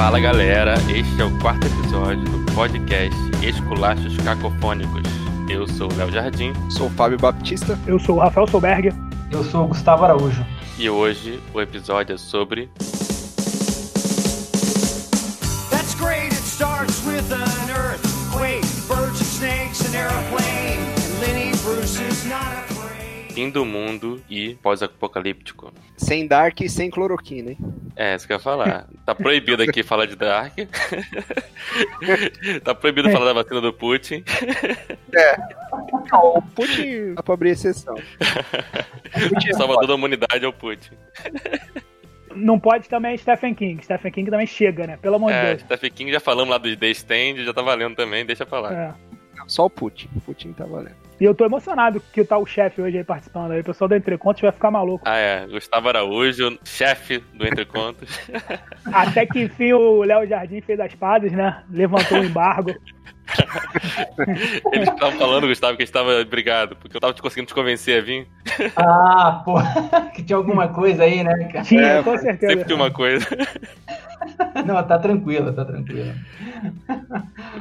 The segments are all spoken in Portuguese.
Fala galera, este é o quarto episódio do podcast Esculachos Cacofônicos. Eu sou o Léo Jardim. Sou o Fábio Baptista. Eu sou o Rafael Solberg. Eu sou o Gustavo Araújo. E hoje o episódio é sobre. Fim do mundo e pós-apocalíptico. Sem Dark e sem cloroquina, hein? É, isso que eu ia falar. Tá proibido aqui falar de Dark. tá proibido falar da vacina do Putin. É. Não, o Putin dá pra abrir exceção. O Salvador da humanidade é o Putin. Não pode também Stephen King. Stephen King também chega, né? Pelo amor de É, Deus. Stephen King já falamos lá do The Stand, já tá valendo também, deixa pra lá. É. Só o Putin. O Putin tá valendo. E eu tô emocionado que tá o chefe hoje aí participando aí. O pessoal do Entre Contos vai ficar maluco. Ah, é. Gustavo Araújo, chefe do Entre Contos. Até que enfim o Léo Jardim fez as pazes, né? Levantou o embargo. Eles estavam falando, Gustavo, que a gente tava brigado, porque eu tava te conseguindo te convencer a vir. Ah, pô, que tinha alguma coisa aí, né, cara? Tinha, É, com certeza. Sempre tinha uma coisa. Não, tá tranquilo, tá tranquilo.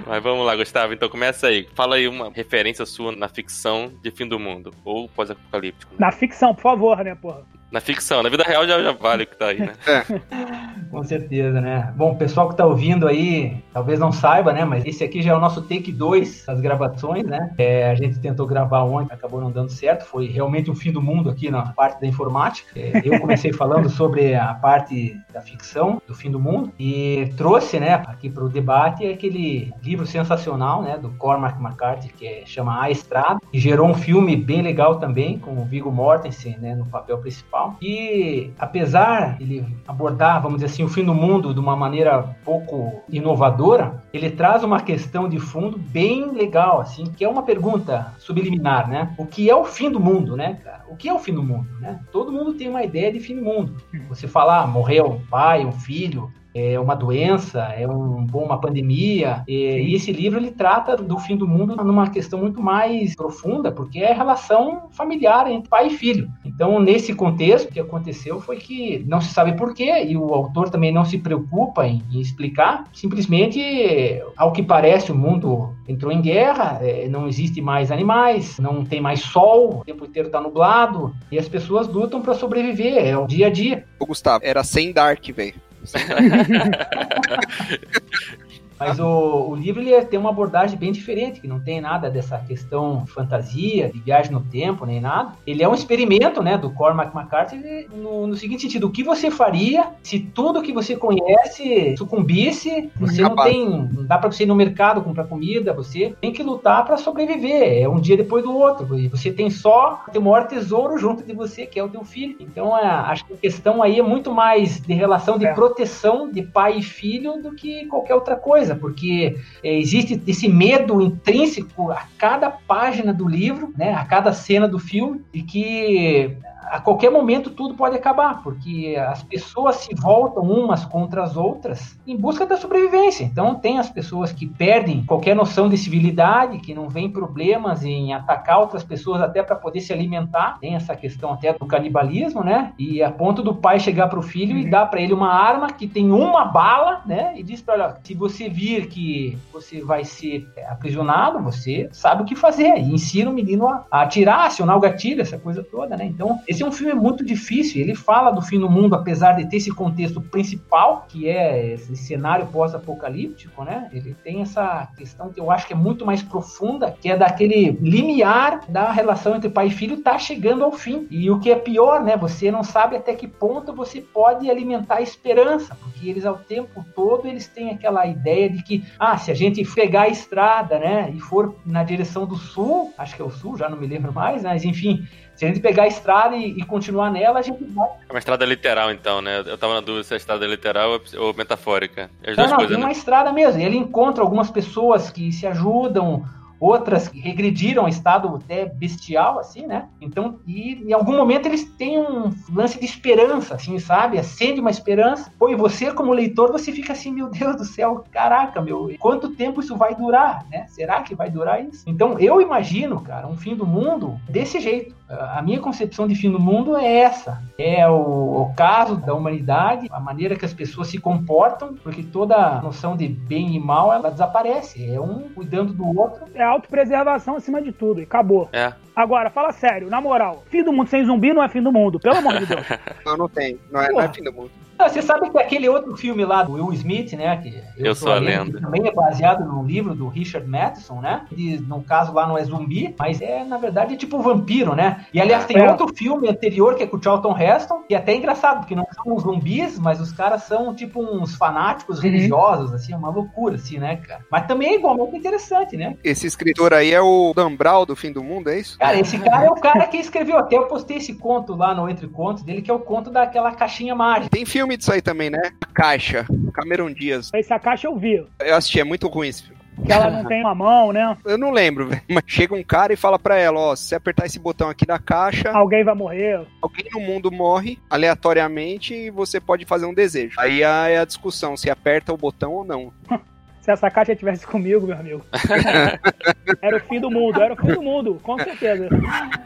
Mas vamos lá, Gustavo, então começa aí. Fala aí uma referência sua na ficção de fim do mundo, ou pós-apocalíptico. Na ficção, por favor, né, porra? Na ficção, na vida real já, já vale o que tá aí, né? Com certeza, né? Bom, o pessoal que tá ouvindo aí, talvez não saiba, né? Mas esse aqui já é o nosso take 2 das gravações, né? É, a gente tentou gravar ontem, acabou não dando certo. Foi realmente um fim do mundo aqui na parte da informática. É, eu comecei falando sobre a parte da ficção, do fim do mundo, e trouxe, né, aqui para o debate aquele livro sensacional, né, do Cormac McCarthy, que é, chama A Estrada, que gerou um filme bem legal também, com o Viggo Mortensen, né, no papel principal. E apesar de ele abordar, vamos dizer assim, o fim do mundo de uma maneira pouco inovadora, ele traz uma questão de fundo bem legal, assim, que é uma pergunta subliminar, né? O que é o fim do mundo, né, cara? O que é o fim do mundo, né? Todo mundo tem uma ideia de fim do mundo. Você falar, morreu um pai, um filho, é uma doença, é um, uma pandemia. E, e esse livro ele trata do fim do mundo numa questão muito mais profunda, porque é a relação familiar entre pai e filho. Então, nesse contexto, o que aconteceu foi que não se sabe porquê, e o autor também não se preocupa em, em explicar. Simplesmente, ao que parece, o mundo entrou em guerra, é, não existe mais animais, não tem mais sol, o tempo inteiro está nublado, e as pessoas lutam para sobreviver, é o dia a dia. Ô, Gustavo, era sem Dark, velho. Sometimes. Mas o, o livro ele tem uma abordagem bem diferente, que não tem nada dessa questão de fantasia, de viagem no tempo, nem nada. Ele é um experimento, né, do Cormac McCarthy no, no seguinte sentido, o que você faria se tudo que você conhece sucumbisse, você não tem, não dá para você ir no mercado comprar comida, você tem que lutar para sobreviver, é um dia depois do outro, e você tem só o teu maior tesouro junto de você, que é o teu filho. Então, é, acho que a questão aí é muito mais de relação de É. proteção de pai e filho do que qualquer outra coisa, porque é, existe esse medo intrínseco a cada página do livro, né, a cada cena do filme, de que a qualquer momento tudo pode acabar, porque as pessoas se voltam umas contra as outras em busca da sobrevivência. Então tem as pessoas que perdem qualquer noção de civilidade, que não vêem problemas em atacar outras pessoas até para poder se alimentar. Tem essa questão até do canibalismo, né? E a ponto do pai chegar para o filho e dar para ele uma arma que tem uma bala, né? E diz para ele, se você vir que você vai ser aprisionado, você sabe o que fazer. E ensina o menino a, a atirar, acionar o gatilho, essa coisa toda, né? Então, esse é um filme muito difícil. Ele fala do fim do mundo, apesar de ter esse contexto principal, que é esse cenário pós-apocalíptico, né? Ele tem essa questão que eu acho que é muito mais profunda, que é daquele limiar da relação entre pai e filho tá chegando ao fim. E o que é pior, né? Você não sabe até que ponto você pode alimentar a esperança, porque eles ao tempo todo eles têm aquela ideia de que, ah, se a gente pegar a estrada, né, e for na direção do sul, acho que é o sul, já não me lembro mais, mas enfim, se a gente pegar a estrada e, e continuar nela, a gente vai. É uma estrada literal, então, né? Eu tava na dúvida se é estrada literal ou- metafórica. As Não, não, coisas, né? uma estrada mesmo. Ele encontra algumas pessoas que se ajudam, outras que regrediram a estado até bestial, assim, né? Então, e em algum momento eles têm um lance de esperança, assim, sabe? Acende uma esperança. Pô, e você, como leitor, você fica assim, meu Deus do céu, caraca, meu, quanto tempo isso vai durar, né? Será que vai durar isso? Então, eu imagino, cara, um fim do mundo desse jeito. A minha concepção de fim do mundo é essa. É o, o caso da humanidade, a maneira que as pessoas se comportam, porque toda noção de bem e mal ela desaparece. É um cuidando do outro. É autopreservação acima de tudo, e acabou. É. Agora, fala sério, na moral, fim do mundo sem zumbi não é fim do mundo, pelo amor de Deus. Não, não tem. Não é, não é fim do mundo. Ah, Você sabe que aquele outro filme lá do Will Smith, né? Que Eu Sou a Lenda. que também é baseado no livro do Richard Matheson, né? Que no caso lá não é zumbi, mas é, na verdade, é tipo vampiro, né? E aliás, tem É. outro filme anterior que é com o Charlton Heston, que é até engraçado, porque não são zumbis, mas os caras são tipo uns fanáticos religiosos, assim, é uma loucura, assim, né, cara? Mas também é igualmente interessante, né? Esse escritor aí é o Dan Brown do fim do mundo, é isso? Cara, esse cara é o cara que escreveu, até eu postei esse conto lá no Entre Contos dele, que é o conto daquela caixinha mágica. Tem filme disso aí também, né? A Caixa, Cameron Dias. Essa caixa eu vi, Eu assisti, é muito ruim esse filme. que ela não tem uma mão, né? Eu não lembro, velho. Mas chega um cara e fala pra ela, ó, se você apertar esse botão aqui da caixa, Alguém vai morrer. alguém no mundo morre aleatoriamente e você pode fazer um desejo. Aí é a discussão, se aperta o botão ou não. Se essa caixa tivesse comigo, meu amigo. era o fim do mundo, era o fim do mundo, com certeza.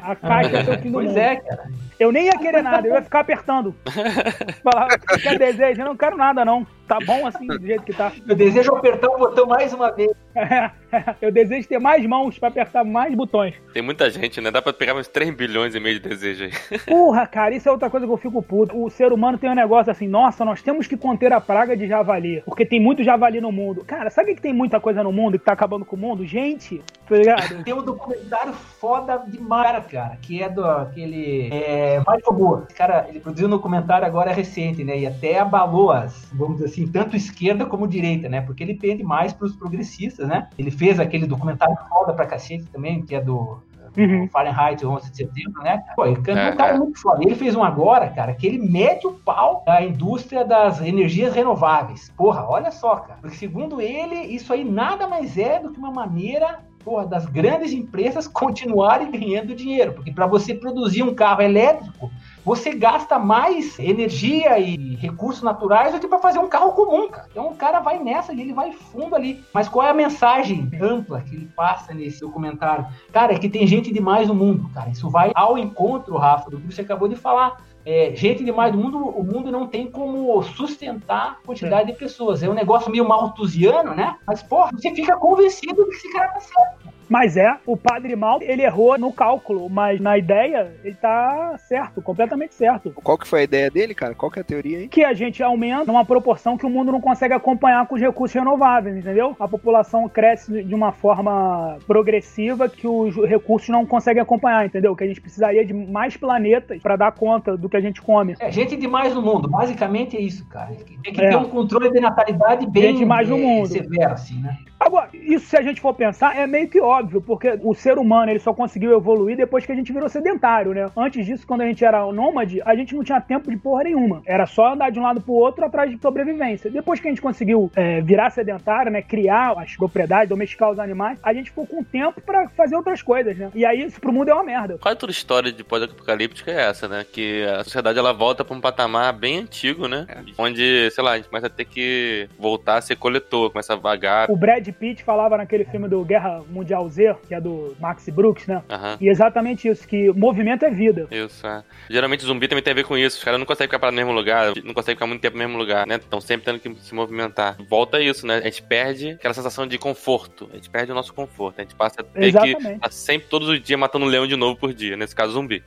A caixa ia ser o fim do Pois mundo. é, cara. Eu nem ia querer nada, eu ia ficar apertando. Falar, quer desejo? Eu não quero nada, não. Tá bom assim, do jeito que tá. Eu desejo apertar o botão mais uma vez. Eu desejo ter mais mãos pra apertar mais botões. Tem muita gente, né? Dá pra pegar uns 3 bilhões e meio de desejos aí. Porra, cara, isso é outra coisa que eu fico puto. O ser humano tem um negócio assim, nossa, nós temos que conter a praga de javali, porque tem muito javali no mundo. Cara, sabe que tem muita coisa no mundo que tá acabando com o mundo? Gente, tá ligado? Tem um documentário foda demais, cara, que é do aquele é, Michael Moore. Esse cara, ele produziu um documentário agora recente, né? E até abalou as, vamos dizer assim, tanto esquerda como direita, né? Porque ele pende mais pros progressistas, né? Ele fez aquele documentário foda pra cacete também, que é do Uhum. Fahrenheit 11 de setembro, né? Pô, ele é É, um cara é. muito foda. Ele fez um agora, cara, que ele mete o pau da indústria das energias renováveis. Porra, olha só, cara. Porque segundo ele, isso aí nada mais é do que uma maneira porra, das grandes empresas continuarem ganhando dinheiro. Porque para você produzir um carro elétrico, você gasta mais energia e recursos naturais do que para fazer um carro comum, cara. Então o cara vai nessa e ele vai fundo ali. Mas qual é a mensagem ampla que ele passa nesse documentário? Cara, é que tem gente demais no mundo, cara. Isso vai ao encontro, Rafa, do que você acabou de falar. É, gente demais no mundo, o mundo não tem como sustentar a quantidade de pessoas. É um negócio meio malthusiano, né? Mas, porra, você fica convencido que esse cara tá certo. Mas é, o padre mal, ele errou no cálculo, mas na ideia, ele tá certo, completamente certo. Qual que foi a ideia dele, cara? Qual que é a teoria aí? que a gente aumenta numa proporção que o mundo não consegue acompanhar com os recursos renováveis, entendeu? A população cresce de uma forma progressiva que os recursos não conseguem acompanhar, entendeu? Que a gente precisaria de mais planetas para dar conta do que a gente come. É, gente demais no mundo. Basicamente é isso, cara. Tem que É. ter um controle de natalidade bem Gente demais no é, mundo. severo, assim, né? Agora, isso se a gente for pensar, é meio que óbvio, porque o ser humano ele só conseguiu evoluir depois que a gente virou sedentário, né? Antes disso, quando a gente era nômade, a gente não tinha tempo de porra nenhuma. Era só andar de um lado pro outro atrás de sobrevivência. Depois que a gente conseguiu é, virar sedentário, né? Criar as propriedades, domesticar os animais, a gente ficou com tempo pra fazer outras coisas, né? E aí isso pro mundo é uma merda. Quase toda história de pós-apocalíptica é essa, né? Que a sociedade ela volta pra um patamar bem antigo, né? Onde, sei lá, a gente começa a ter que voltar a ser coletor, começa a vagar. O Brad Pitt falava naquele filme do Guerra Mundial Z, que é do Max Brooks, né? Aham. E exatamente isso, que movimento é vida. Isso, é. Geralmente zumbi também tem a ver com isso. Os caras não conseguem ficar parados no mesmo lugar, não conseguem ficar muito tempo no mesmo lugar, né? Estão sempre tendo que se movimentar. Volta isso, né? A gente perde aquela sensação de conforto. A gente perde o nosso conforto. A gente passa a ter que Exatamente. estar sempre, todos os dias, matando um leão de novo por dia. Nesse caso, zumbi.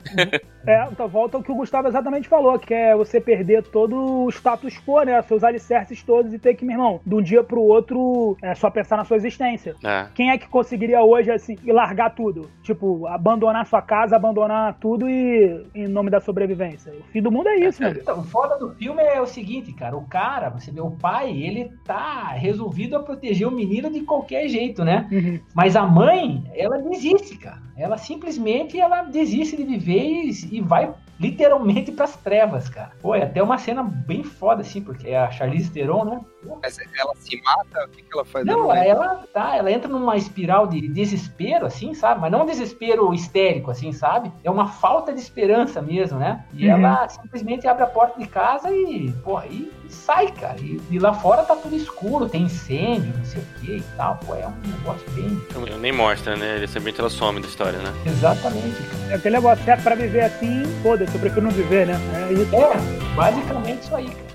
É, então volta ao que o Gustavo exatamente falou, que é você perder todo o status quo, né? Seus alicerces todos e ter que, meu irmão, de um dia pro outro, é só pensar na sua existência. É. Quem é que conseguiria hoje, assim, largar tudo? Tipo, abandonar sua casa, abandonar tudo e em nome da sobrevivência. O fim do mundo é isso, meu. Então, o foda do filme é o seguinte, cara. O cara, você vê, o pai, ele tá resolvido a proteger o menino de qualquer jeito, né? Uhum. Mas a mãe, ela desiste, cara. Ela simplesmente ela desiste de viver e, e vai literalmente pras trevas, cara. Pô, é até uma cena bem foda, assim, porque é a Charlize Theron, né? Mas ela se mata? O que, que ela faz? Não, lembro. ela tá, ela entra numa espiral de desespero, assim, sabe? Mas não um desespero histérico, assim, sabe? É uma falta de esperança mesmo, né? E Uhum. ela simplesmente abre a porta de casa e, porra, e sai, cara. E, e, lá fora tá tudo escuro, tem incêndio, não sei o que e tal. Pô, é um negócio bem. Nem mostra, né? Ele simplesmente ela some da história, né? Exatamente, cara. É aquele negócio, é pra viver assim, foda-se, eu prefiro não viver, né? É isso. É, basicamente isso aí, cara.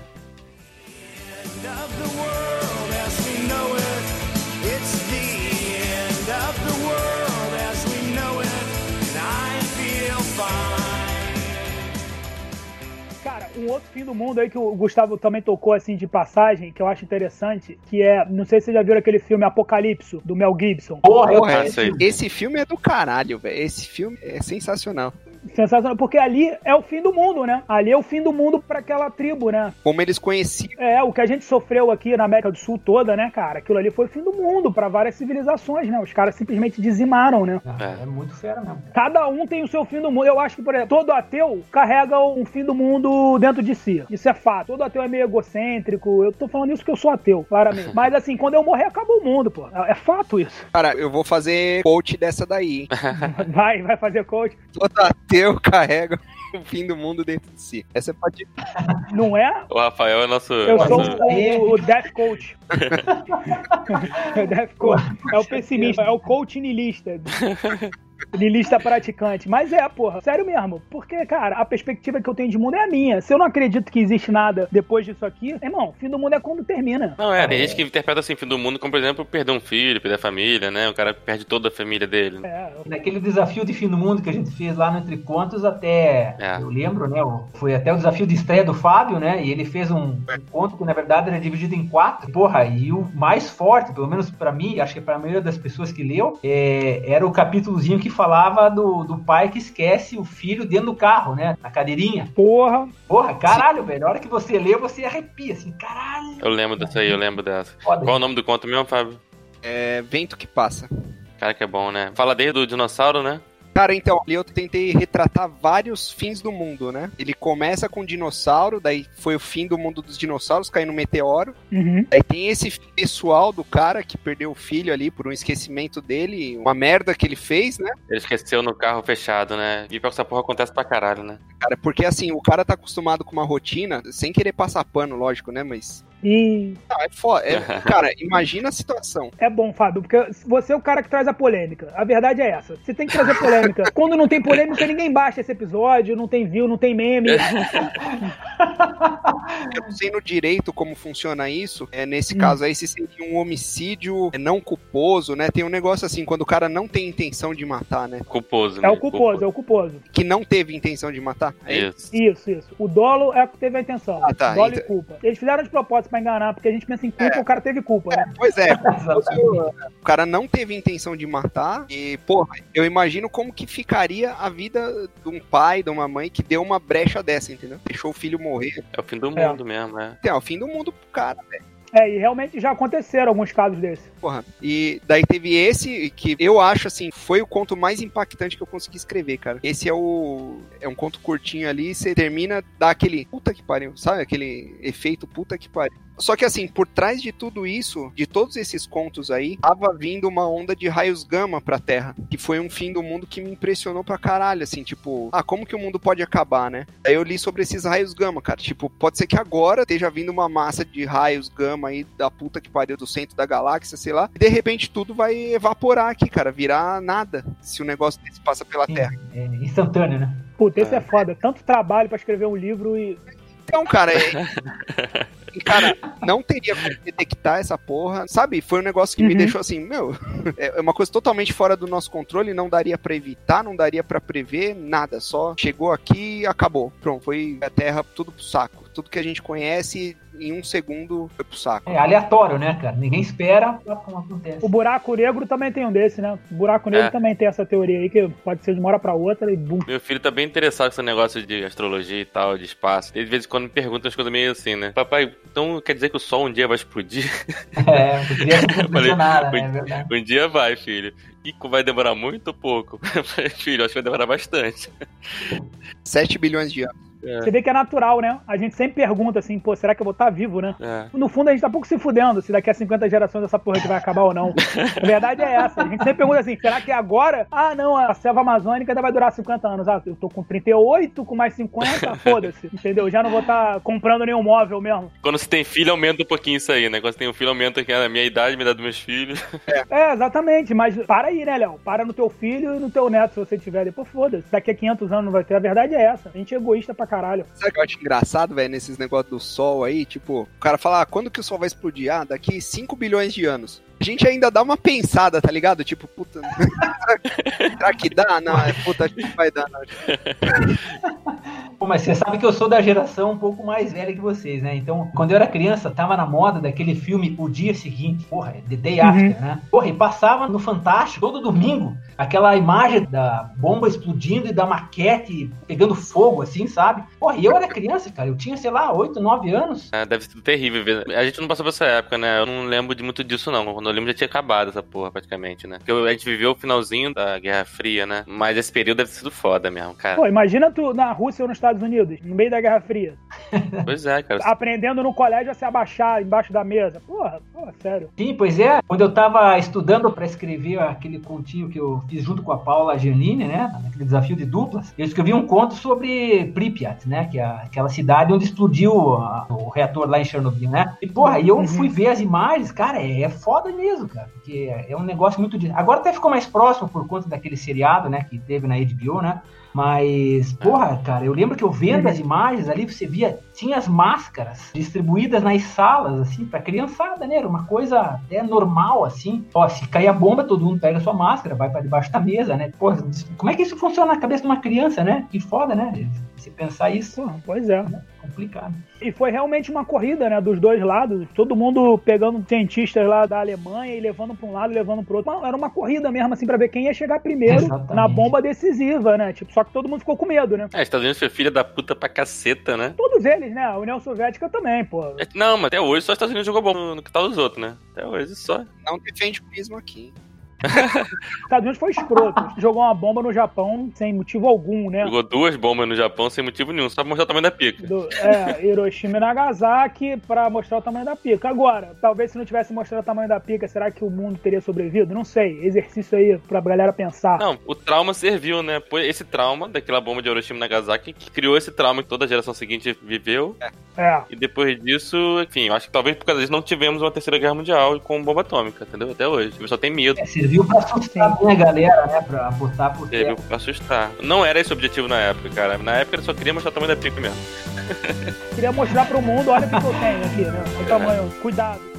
Um outro fim do mundo aí que o Gustavo também tocou assim de passagem, que eu acho interessante, que é, não sei se vocês já viram aquele filme Apocalipso, do Mel Gibson. Porra, Porra esse, esse filme é do caralho, velho. Esse filme é sensacional sensacional, porque ali é o fim do mundo, né? Ali é o fim do mundo para aquela tribo, né? Como eles conheciam. É, o que a gente sofreu aqui na América do Sul toda, né, cara? Aquilo ali foi o fim do mundo para várias civilizações, né? Os caras simplesmente dizimaram, né? É, é muito fera mesmo. Cada um tem o seu fim do mundo. Eu acho que, por exemplo, todo ateu carrega um fim do mundo dentro de si. Isso é fato. Todo ateu é meio egocêntrico. Eu tô falando isso porque eu sou ateu, claramente. Mas assim, quando eu morrer, acabou o mundo, pô. É, é fato isso. Cara, eu vou fazer coach dessa daí. vai, vai fazer coach. Todo ateu carrega o fim do mundo dentro de si. Essa pode. Não é? O Rafael é nosso. Eu nosso... sou o, o Death Coach. o Death Coach. É o pessimista, é o coach nilista. Lilista praticante. Mas é, porra, sério mesmo. Porque, cara, a perspectiva que eu tenho de mundo é a minha. Se eu não acredito que existe nada depois disso aqui, irmão, fim do mundo é quando termina. Não, é, tem é. gente que interpreta assim, fim do mundo como, por exemplo, perder um filho, perder a família, né? O cara perde toda a família dele. Né? É. Naquele desafio de fim do mundo que a gente fez lá no Entre Contos, até. É. Eu lembro, né? Foi até o desafio de estreia do Fábio, né? E ele fez um, um conto que, na verdade, era dividido em quatro. Porra, e o mais forte, pelo menos para mim, acho que para a maioria das pessoas que leu, é, era o capítulozinho que falava do do, pai que esquece o filho dentro do carro, né? Na cadeirinha. Porra. Porra, caralho, Sim. velho. A hora que você lê, você arrepia, assim, caralho. Eu lembro dessa aí, eu lembro dessa. Foda. Qual é o nome do conto mesmo, Fábio? É Vento que Passa. Cara, que é bom, né? Fala desde o dinossauro, né? Cara, então, ali eu tentei retratar vários fins do mundo, né? Ele começa com dinossauro, daí foi o fim do mundo dos dinossauros, caindo um meteoro. Uhum. Aí tem esse pessoal do cara que perdeu o filho ali por um esquecimento dele, uma merda que ele fez, né? Ele esqueceu no carro fechado, né? E pior que essa porra acontece pra caralho, né? Cara, porque assim, o cara tá acostumado com uma rotina, sem querer passar pano, lógico, né? Mas Não, é foda. É, cara, imagina a situação. É bom, Fábio, porque você é o cara que traz a polêmica. A verdade é essa. Você tem que trazer polêmica. Quando não tem polêmica, ninguém baixa esse episódio, não tem view, não tem meme. Eu não sei no direito como funciona isso. É, nesse hum. caso aí, se seria um homicídio não culposo, né? Tem um negócio assim, quando o cara não tem intenção de matar, né? Culposo. É o culposo, culposo. é o culposo. Que não teve intenção de matar? É isso. Isso, isso. O dolo é o que teve a intenção. Ah, tá. Dolo então... e culpa. Eles fizeram de propósito pra enganar, porque a gente pensa em culpa, é. o cara teve culpa, né? É, pois é. o cara não teve intenção de matar e, porra, eu imagino como que ficaria a vida de um pai, de uma mãe que deu uma brecha dessa, entendeu? Deixou o filho morrer. É o fim do mundo é. mesmo, é. É, o fim do mundo pro cara, velho. É, e realmente já aconteceram alguns casos desses. Porra, e daí teve esse que eu acho assim, foi o conto mais impactante que eu consegui escrever, cara. Esse é o. É um conto curtinho ali, você termina, dá aquele puta que pariu, sabe? Aquele efeito puta que pariu. Só que assim, por trás de tudo isso, de todos esses contos aí, tava vindo uma onda de raios gama pra Terra, que foi um fim do mundo que me impressionou pra caralho, assim, tipo, ah, como que o mundo pode acabar, né? Aí eu li sobre esses raios gama, cara, tipo, pode ser que agora esteja vindo uma massa de raios gama aí da puta que pariu do centro da galáxia, sei lá, e de repente tudo vai evaporar aqui, cara, virar nada, se o negócio desse passa pela Sim, Terra. É instantâneo, né? Puta, esse é, é foda. Tanto trabalho para escrever um livro e. Então, cara, é... cara, não teria como detectar essa porra. Sabe? Foi um negócio que uhum. me deixou assim, meu, é uma coisa totalmente fora do nosso controle, não daria para evitar, não daria para prever, nada. Só chegou aqui e acabou. Pronto, foi a Terra tudo pro saco. Tudo que a gente conhece em um segundo foi pro saco. É aleatório, né, cara? Ninguém espera, como acontece. O buraco negro também tem um desse, né? O buraco negro é. também tem essa teoria aí, que pode ser de uma hora pra outra e bum. Meu filho tá bem interessado com esse negócio de astrologia e tal, de espaço. Ele de vez em quando me pergunta umas coisas meio assim, né? Papai, então quer dizer que o Sol um dia vai explodir? É, um dia não nada, né? Um, um dia vai, filho. E vai demorar muito ou pouco? filho, acho que vai demorar bastante. 7 bilhões de anos. É. Você vê que é natural, né? A gente sempre pergunta assim, pô, será que eu vou estar tá vivo, né? É. No fundo, a gente tá pouco se fudendo se daqui a 50 gerações essa porra aqui vai acabar ou não. a verdade é essa. A gente sempre pergunta assim, será que agora? Ah, não, a selva amazônica ainda vai durar 50 anos. Ah, eu tô com 38, com mais 50, foda-se. Entendeu? Já não vou estar tá comprando nenhum móvel mesmo. Quando você tem filho, aumenta um pouquinho isso aí, né? Quando você tem um filho, aumenta aqui a minha idade, me dá dos meus filhos. É. é, exatamente. Mas para aí, né, Léo? Para no teu filho e no teu neto, se você tiver. Depois foda-se. Daqui a 500 anos não vai ter. A verdade é essa. A gente é egoísta pra caralho. Sabe o que eu acho engraçado, velho, nesses negócios do sol aí? Tipo, o cara fala, ah, quando que o sol vai explodir? Ah, daqui 5 bilhões de anos a gente ainda dá uma pensada, tá ligado? Tipo, puta, será que dá? Não, é, puta, acho que vai dar. Pô, mas você sabe que eu sou da geração um pouco mais velha que vocês, né? Então, quando eu era criança, tava na moda daquele filme O Dia Seguinte, porra, The Day After, uhum. né? Porra, e passava no Fantástico todo domingo aquela imagem da bomba explodindo e da maquete pegando fogo, assim, sabe? Porra, e eu era criança, cara, eu tinha, sei lá, 8, 9 anos. É, deve ser terrível. A gente não passou por essa época, né? Eu não lembro de muito disso, não. Quando eu lembro já tinha acabado essa porra, praticamente, né? Porque a gente viveu o finalzinho da Guerra Fria, né? Mas esse período deve ter sido foda mesmo, cara. Pô, imagina tu na Rússia ou nos Estados Unidos, no meio da Guerra Fria. Pois é, cara. Aprendendo no colégio a se abaixar embaixo da mesa. Porra, porra, sério. Sim, pois é. Quando eu tava estudando para escrever aquele continho que eu fiz junto com a Paula Giannini, né? Naquele desafio de duplas, eu escrevi um conto sobre Pripyat, né? Que é aquela cidade onde explodiu a, o reator lá em Chernobyl, né? E, porra, e eu uhum. fui ver as imagens, cara, é, é foda mesmo, cara. Porque é um negócio muito. Agora até ficou mais próximo por conta daquele seriado, né? Que teve na HBO, né? Mas, porra, cara, eu lembro que eu vendo as imagens ali, você via, tinha as máscaras distribuídas nas salas, assim, pra criançada, né? Era uma coisa até normal, assim. Ó, se cair a bomba, todo mundo pega a sua máscara, vai para debaixo da mesa, né? Porra, como é que isso funciona na cabeça de uma criança, né? Que foda, né? Se pensar isso. Pois é. Né? complicado. E foi realmente uma corrida, né, dos dois lados, todo mundo pegando cientistas lá da Alemanha e levando para um lado e levando para outro. Era uma corrida mesmo, assim, para ver quem ia chegar primeiro Exatamente. na bomba decisiva, né? Tipo, só que todo mundo ficou com medo, né? É, Estados Unidos foi filha da puta pra caceta, né? Todos eles, né? A União Soviética também, pô. É, não, mas até hoje só os Estados Unidos jogou bom no que tal tá os outros, né? Até hoje só. Não defende o mesmo aqui. Estados Unidos foi escroto. Jogou uma bomba no Japão sem motivo algum, né? Jogou duas bombas no Japão sem motivo nenhum, só pra mostrar o tamanho da pica. Do, é, Hiroshima e Nagasaki pra mostrar o tamanho da pica. Agora, talvez se não tivesse mostrado o tamanho da pica, será que o mundo teria sobrevivido? Não sei. Exercício aí pra galera pensar. Não, o trauma serviu, né? Esse trauma daquela bomba de Hiroshima e Nagasaki que criou esse trauma que toda a geração seguinte viveu. É. é. E depois disso, enfim, eu acho que talvez por causa disso não tivemos uma terceira guerra mundial com bomba atômica, entendeu? Até hoje. O pessoal tem medo. É, serviu pra assustar a galera, né? Pra botar por Serviu pra assustar. Não era esse o objetivo na época, cara. Na época ele só queria mostrar o tamanho da pica mesmo. queria mostrar pro mundo, olha o que eu tenho aqui, né? O tamanho, cuidado.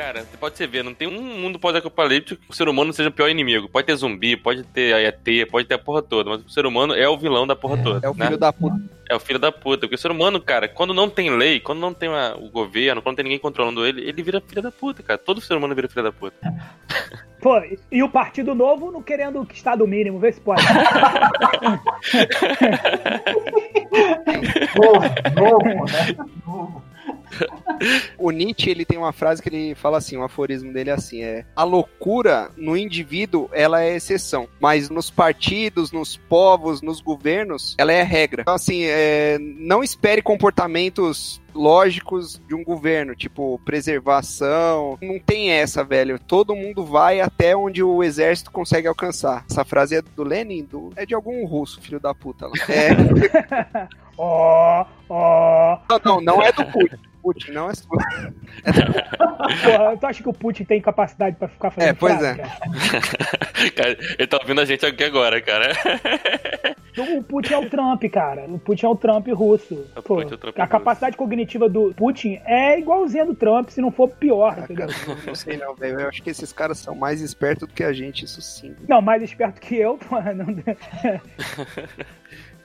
Cara, você pode ser ver, não tem um mundo pós-apocalíptico que o ser humano seja o pior inimigo. Pode ter zumbi, pode ter ET, pode ter a porra toda, mas o ser humano é o vilão da porra é, toda. É o né? filho da puta. É o filho da puta. Porque o ser humano, cara, quando não tem lei, quando não tem uma, o governo, quando não tem ninguém controlando ele, ele vira filho da puta, cara. Todo ser humano vira filho da puta. Pô, e o Partido Novo não querendo que Estado mínimo, vê se pode. novo, novo, né? Novo o Nietzsche, ele tem uma frase que ele fala assim, um aforismo dele é assim, é a loucura no indivíduo, ela é exceção, mas nos partidos, nos povos, nos governos, ela é regra. Então, assim, é, não espere comportamentos lógicos de um governo, tipo preservação. Não tem essa, velho. Todo mundo vai até onde o exército consegue alcançar. Essa frase é do Lenin, do... é de algum russo, filho da puta. Lá. É. Ó, ó. Não, não, não é do Putin. Putin não é sua. Porra, tu acha que o Putin tem capacidade pra ficar fazendo É, pois frase, é. Cara? cara? ele tá ouvindo a gente aqui agora, cara. O Putin é o Trump, cara. O Putin é o Trump russo. É Pô, Putin, é Trump a capacidade russo. cognitiva do Putin é igualzinha do Trump, se não for pior, ah? Cara, não sei não, velho. Eu acho que esses caras são mais espertos do que a gente, isso sim. Não, mais esperto que eu, porra. Não...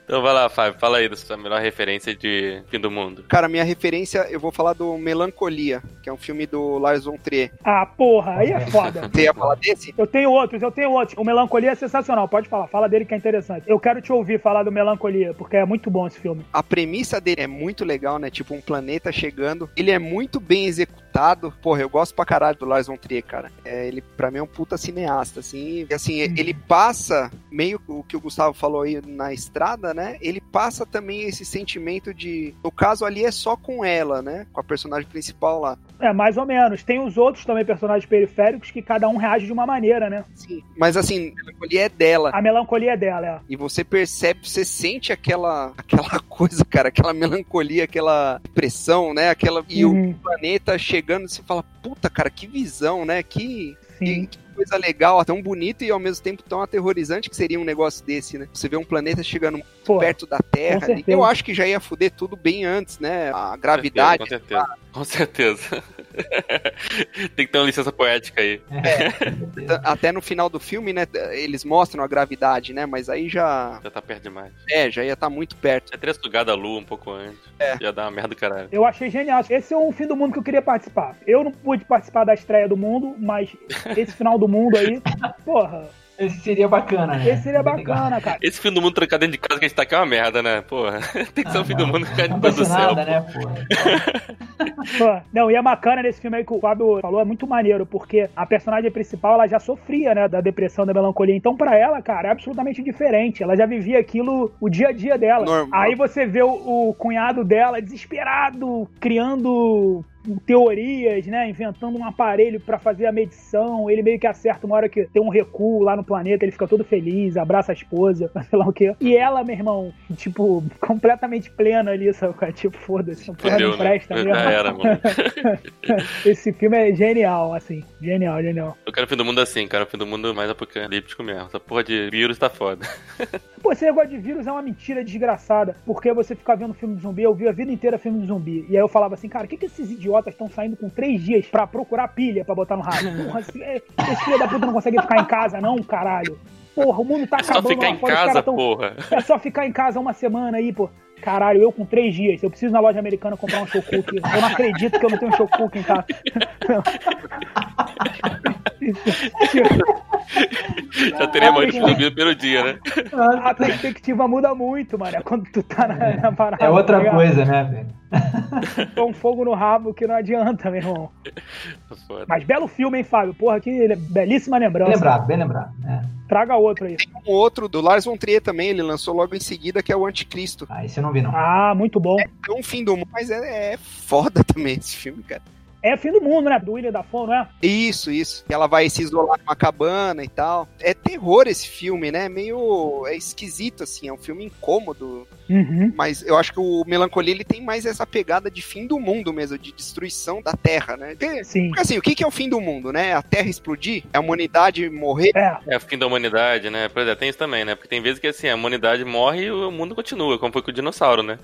Então vai lá, Fábio, fala aí da sua melhor referência de Fim do Mundo. Cara, minha referência, eu vou falar do Melancolia, que é um filme do Lars von Trier. Ah, porra, aí é foda. Você ia falar desse? Eu tenho outros, eu tenho outros. O Melancolia é sensacional, pode falar. Fala dele que é interessante. Eu quero te ouvir falar do Melancolia, porque é muito bom esse filme. A premissa dele é muito legal, né? Tipo, um planeta chegando. Ele é muito bem executado. Porra, eu gosto pra caralho do Lars von Trier, cara. É, ele, pra mim, é um puta cineasta, assim. E, assim, ele passa meio o que o Gustavo falou aí na estrada, né? Ele passa também esse sentimento de. No caso ali é só com ela, né? Com a personagem principal lá. É, mais ou menos. Tem os outros também personagens periféricos que cada um reage de uma maneira, né? Sim. Mas assim, a melancolia é dela. A melancolia é dela, é. E você percebe, você sente aquela, aquela coisa, cara, aquela melancolia, aquela pressão, né? Aquela. E Uhum. o planeta chegando, você fala, puta, cara, que visão, né? Que. Sim. Que coisa legal, tão bonito e ao mesmo tempo tão aterrorizante que seria um negócio desse, né? Você vê um planeta chegando Pô, perto da Terra. certeza. Eu acho que já ia fuder tudo bem antes, né? A gravidade. Com certeza. Com certeza. Tem que ter uma licença poética aí. Até no final do filme, né? Eles mostram a gravidade, né? Mas aí já. Já tá perto demais. É, já ia estar muito perto. Já teria sugado a lua um pouco antes. É. Já dá uma merda do caralho. Eu achei genial. Esse é um fim do mundo que eu queria participar. Eu não pude participar da estreia do mundo, mas esse final do mundo aí, porra, Esse seria bacana, né? esse seria bacana, cara. Esse fim do mundo trancado dentro de casa que a gente tá aqui é uma merda, né? Porra. Tem que ser Ah, um fim não. do mundo Não depois do céu. nada, né? Pô, Não, e é bacana nesse filme aí que o Fábio falou, é muito maneiro, porque a personagem principal, ela já sofria, né, da depressão, da melancolia. Então, pra ela, cara, é absolutamente diferente. Ela já vivia aquilo o dia a dia dela. Normal. Aí você vê o, o cunhado dela desesperado, criando teorias, né, inventando um aparelho pra fazer a medição. Ele meio que acerta uma hora que tem um recuo lá no planeta, ele fica todo feliz, abraça a esposa, sei lá o quê. E ela, meu irmão, tipo, completamente plena ali, sabe? Tipo, foda-se, não presta né? mesmo. Já era, mano. Esse filme é genial, assim. Genial, genial. Eu quero o fim do mundo assim, cara. O fim do mundo mais apocalíptico mesmo. Essa porra de vírus tá foda. Pô, esse negócio de vírus é uma mentira desgraçada. Porque você fica vendo filme de zumbi, eu vi a vida inteira filme de zumbi. E aí eu falava assim, cara, o que, que esses idiotas estão saindo com três dias pra procurar pilha pra botar no rádio? Porra, esse, esse filho da puta não consegue ficar em casa, não, caralho. Porra, o mundo tá É só acabando ficar lá em fora, casa, tão- porra. É só ficar em casa uma semana aí, pô. Caralho, eu com três dias. Eu preciso na loja americana comprar um show cookie. Eu não acredito que eu não tenho um show cookie em casa. Já teria de zumbi pelo dia, né? A perspectiva muda muito, mano. Quando tu tá na, na parada. É outra tá coisa, né, velho? É um fogo no rabo que não adianta, meu irmão. Tá foda. Mas belo filme, hein, Fábio? Porra, que belíssima Bem lembrança. lembrado, bem lembrado. né? Traga outro aí. Tem um outro do Lars von Trier também, ele lançou logo em seguida, que é o Anticristo. Ah, esse eu não vi, não. Ah, muito bom. É um fim do mundo, mas é, é foda também esse filme, cara. É fim do mundo, né? Do William Dafoe, não é? Isso, isso. E ela vai se isolar numa cabana e tal. É terror esse filme, né? Meio. É esquisito, assim. É um filme incômodo. Uhum. Mas eu acho que o Melancolia ele tem mais essa pegada de fim do mundo mesmo, de destruição da Terra, né? Porque, Sim. porque, assim, o que que é o fim do mundo, né? A Terra explodir? A humanidade morrer? É, É o fim da humanidade, né? Pois é, tem isso também, né? Porque tem vezes que assim, a humanidade morre e o mundo continua, como foi com o dinossauro, né?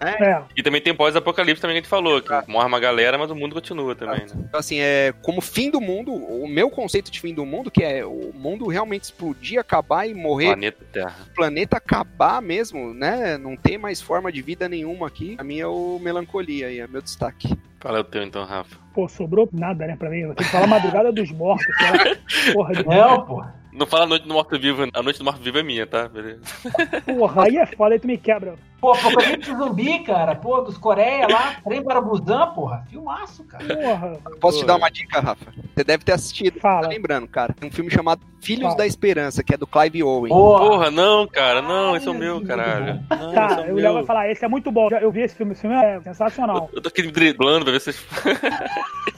é. E também tem pós-apocalipse também que a gente falou, que morre uma galera, mas o mundo continua também, né? Então, assim, é como fim do mundo, o meu conceito de fim do mundo, que é o mundo realmente explodir, acabar e morrer, Planeta Terra. o planeta acabar mesmo, né? Não ter mais forma de vida nenhuma aqui. A minha é o Melancolia aí, é meu destaque. Qual é o teu então, Rafa? Pô, sobrou nada, né, pra mim. Eu tenho que falar Madrugada dos Mortos. é- Porra, de... Não, pô. Não fala a noite do morto-vivo, a noite do morto-vivo é minha, tá? Beleza. porra, aí é foda, aí tu me quebra. Pô, Apocalipse Zumbi, cara. Pô, dos Coreia lá. Trem para Busan, porra. Filmaço, cara. Porra, Posso te dar uma dica, Rafa? Você deve ter assistido. Fala. Tá lembrando, cara. Tem um filme chamado Filhos Fala. da Esperança, que é do Clive Owen. Porra. Porra, não, cara, não, esse é o meu, caralho. Não, tá, é o o Léo vai meu. falar, esse é muito bom. Eu vi esse filme, esse filme é sensacional. Eu tô aqui driblando pra ver se vocês.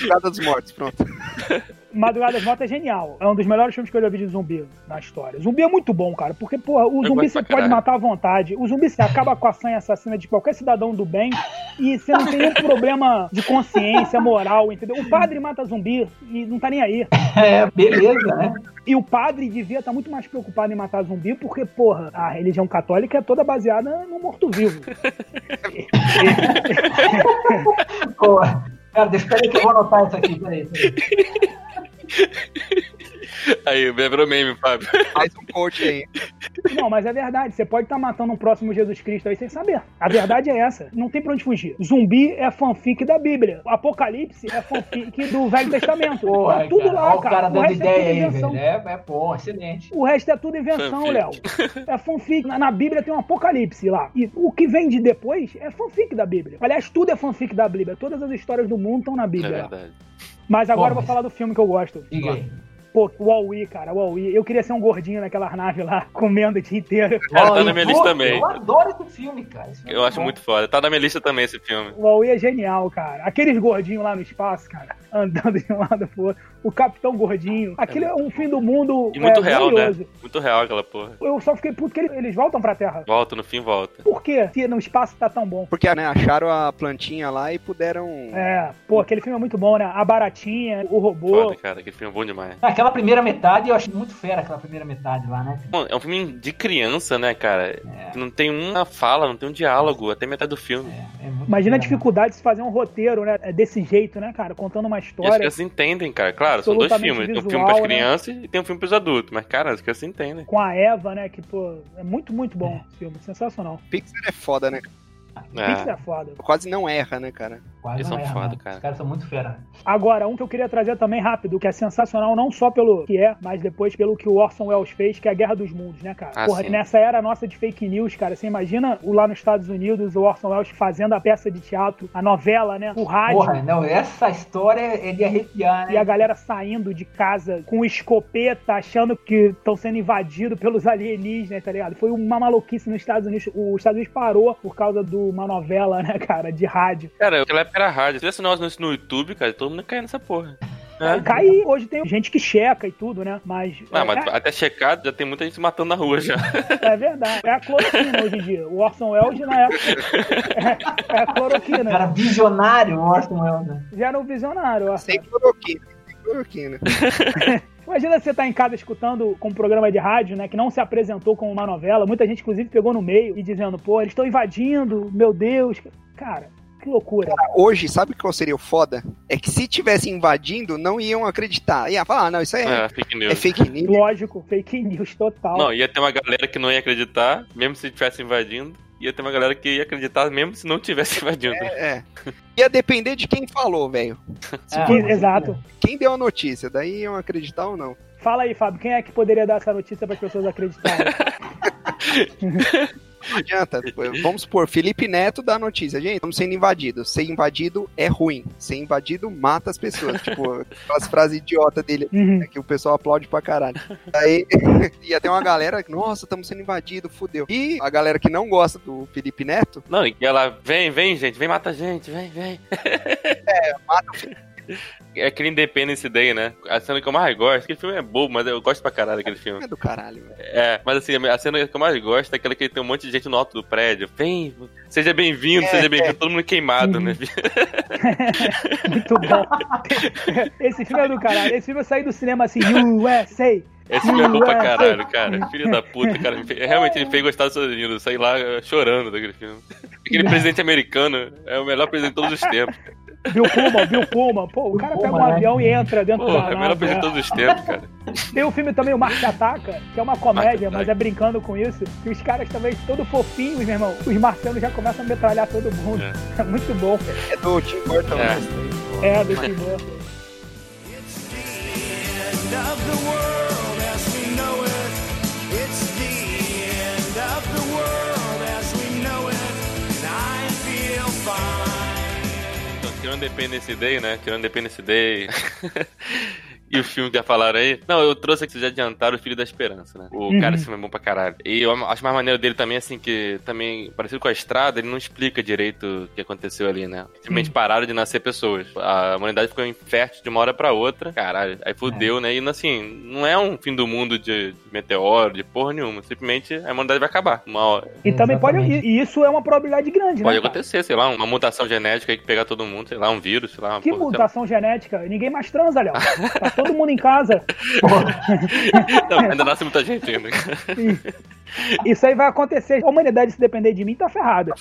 Madrugada dos Mortos, pronto. Madrugada das Mortas é genial. É um dos melhores filmes que eu já vi de zumbi na história. Zumbi é muito bom, cara. Porque, porra, o Eu zumbi você pode matar à vontade. O zumbi você acaba com a sanha assassina de qualquer cidadão do bem. E você não tem nenhum problema de consciência, moral, entendeu? O padre mata zumbi e não tá nem aí. É, beleza, né? E o padre devia estar muito mais preocupado em matar zumbi, porque, porra, a religião católica é toda baseada no morto-vivo. Porra. Cara, deixa eu que eu vou anotar isso aqui. Peraí, peraí. Aí, virou meme, Fábio. Faz um coach aí. Não, mas é verdade. Você pode estar matando um próximo Jesus Cristo aí sem saber. A verdade é essa. Não tem pra onde fugir. Zumbi é fanfic da Bíblia. Apocalipse é fanfic do Velho Testamento. Porra, é tudo cara, lá, olha o cara. cara O dando resto é ideia tudo aí, invenção. velho. É, é bom, excelente. O resto é tudo invenção. Léo. É fanfic. Na, na Bíblia tem um apocalipse lá. E o que vem de depois é fanfic da Bíblia. Aliás, tudo é fanfic da Bíblia. Todas as histórias do mundo estão na É Bíblia. lá. Mas agora eu vou falar do filme que eu gosto. Diga aí. Pô, o Wall-E, cara, o Wall-E. Eu queria ser um gordinho naquela nave lá, comendo o dia inteiro. Cara, tá na eu minha lista também. Eu adoro esse filme, cara. Esse filme Eu é acho bom. muito foda. Tá na minha lista também esse filme. O Wall-E é genial, cara. Aqueles gordinhos lá no espaço, cara, andando de um lado pro outro. O Capitão Gordinho. Aquilo é um fim do mundo E muito é, real, glorioso. né? Muito real aquela porra. Eu só fiquei puto que eles, voltam pra Terra. Volta, no fim volta. Por quê? Se no espaço tá tão bom. Porque né, acharam a plantinha lá e puderam. É, pô, aquele filme é muito bom, né? A Baratinha, o robô. Foda, cara. Aquele filme é bom demais. Aquela primeira metade, eu achei muito fera aquela primeira metade lá, né? Bom, É um filme de criança, né, cara? É, Não tem uma fala, não tem um diálogo, até metade do filme. é, é muito Imagina a fera, dificuldade de se fazer um roteiro, né? É Desse jeito, né, cara? Contando uma E as história. crianças entendem, cara. Claro, são dois filmes. Tem um visual, filme pras né? crianças e tem um filme pros adultos. Mas, cara, as crianças entendem. Com a Eva, né? Que, pô, é muito, muito bom esse filme. Sensacional. Pixar é foda, né? Pixar É. é foda. Quase não erra, né, cara? Quase Eles não são erra, foda, né? cara. Os caras são muito fera. Agora, um que eu queria trazer também rápido, que é sensacional, não só pelo que é, mas depois pelo que o Orson Welles fez, que é a Guerra dos Mundos, né, cara? Ah, Porra, sim. nessa era nossa de fake news, cara, você imagina o lá nos Estados Unidos, o Orson Welles fazendo a peça de teatro, a novela, né? O rádio. Porra, não, essa história é de arrepiar, né? E a galera saindo de casa com escopeta, achando que estão sendo invadidos pelos alienígenas, tá ligado? Foi uma maluquice nos Estados Unidos. Os Estados Unidos parou por causa de uma novela, né, cara, de rádio. Cara, naquela época era rádio. Se tivesse nós no YouTube, cara, todo mundo ia cair nessa porra. É. Cai, hoje tem gente que checa e tudo, né? Mas. Não, é, mas até checado já tem muita gente se matando na rua já. é verdade. É a cloroquina hoje em dia. O Orson Welles na época. É, é a cloroquina. Cara, visionário, o Orson Welles, né? Já era um visionário. Orson. Sem cloroquina. Sem cloroquina. Imagina você estar em casa escutando com um programa de rádio, né, que não se apresentou como uma novela. Muita gente, inclusive, pegou no meio e dizendo, pô, eles estão invadindo, meu Deus. Cara, que loucura. Hoje, sabe qual seria o foda? É que se tivesse invadindo, não iam acreditar. Ia falar, ah, não, isso aí é, É, fake é news. fake news. Lógico, fake news total. Não, ia ter uma galera que não ia acreditar, mesmo se estivesse invadindo. Ia ter uma galera que ia acreditar mesmo se não tivesse invadindo. É. Ia depender de quem falou, velho. Com exato. Quem deu a notícia, daí iam acreditar ou não. Fala aí, Fábio, quem é que poderia dar essa notícia para as pessoas acreditarem? Não adianta. Vamos supor, Felipe Neto dá a notícia. Gente, estamos sendo invadidos. Ser invadido é ruim. Ser invadido mata as pessoas. tipo, aquelas frases idiotas dele Uhum. né, que o pessoal aplaude pra caralho. Aí ia ter uma galera, nossa, estamos sendo invadidos, fudeu. E a galera que não gosta do Felipe Neto, Não, e ela, vem, vem, gente, vem mata a gente, vem, vem. é, mata o É aquele Independence Day, né? A cena que eu mais gosto, aquele filme é bobo, mas eu gosto pra caralho daquele filme. filme do caralho, velho. É, mas assim, a cena que eu mais gosto é aquela que tem um monte de gente no alto do prédio. Vem, seja bem-vindo, É, seja bem-vindo, todo mundo queimado, Uhum. né? Muito bom. Esse filme é do caralho. Esse filme eu saí do cinema assim, USA. Esse filme é bom pra caralho, cara. Filho da puta, cara. Realmente ele fez gostar dos Estados Unidos. Saí lá eh, chorando daquele filme. Aquele presidente americano é o melhor presidente de todos os tempos. Bill Pullman, Bill Pullman. Pô, o cara pega um né? avião e entra dentro Porra, da é o melhor nave. presidente de né? todos os tempos, cara. Tem o filme também, o Marte Ataca, que é uma comédia, Marte mas é brincando com isso. Que os caras também, todo fofinhos, meu irmão. Os marcianos já começam a metralhar todo mundo. É, muito bom. É do Tim Burton, É. né? É, do Tim Burton. end of the world tirando Independence Day, né? Tirando Independence Day. e o filme que já falaram aí. Não, eu trouxe aqui, vocês já adiantaram o Filho da Esperança, né? O Uhum. cara, esse filme é bom pra caralho. E eu acho mais maneiro dele também, assim, que também, parecido com a estrada, ele não explica direito o que aconteceu ali, né? Simplesmente pararam de nascer pessoas. A humanidade ficou infértil de uma hora pra outra. Caralho, aí fudeu, né? E assim, não é um fim do mundo de, de meteoro, de porra nenhuma. Simplesmente a humanidade vai acabar. Uma hora. E também pode. Exatamente. E e isso é uma probabilidade grande, Pode né? cara? acontecer, sei lá, uma mutação genética aí que pegar todo mundo, sei lá, um vírus, sei lá. uma Que porra, mutação genética? Ninguém mais transa, Léo. Tá todo mundo em casa. Não, ainda nasce muita gente ainda. Isso aí vai acontecer. A humanidade, se depender de mim, tá ferrada.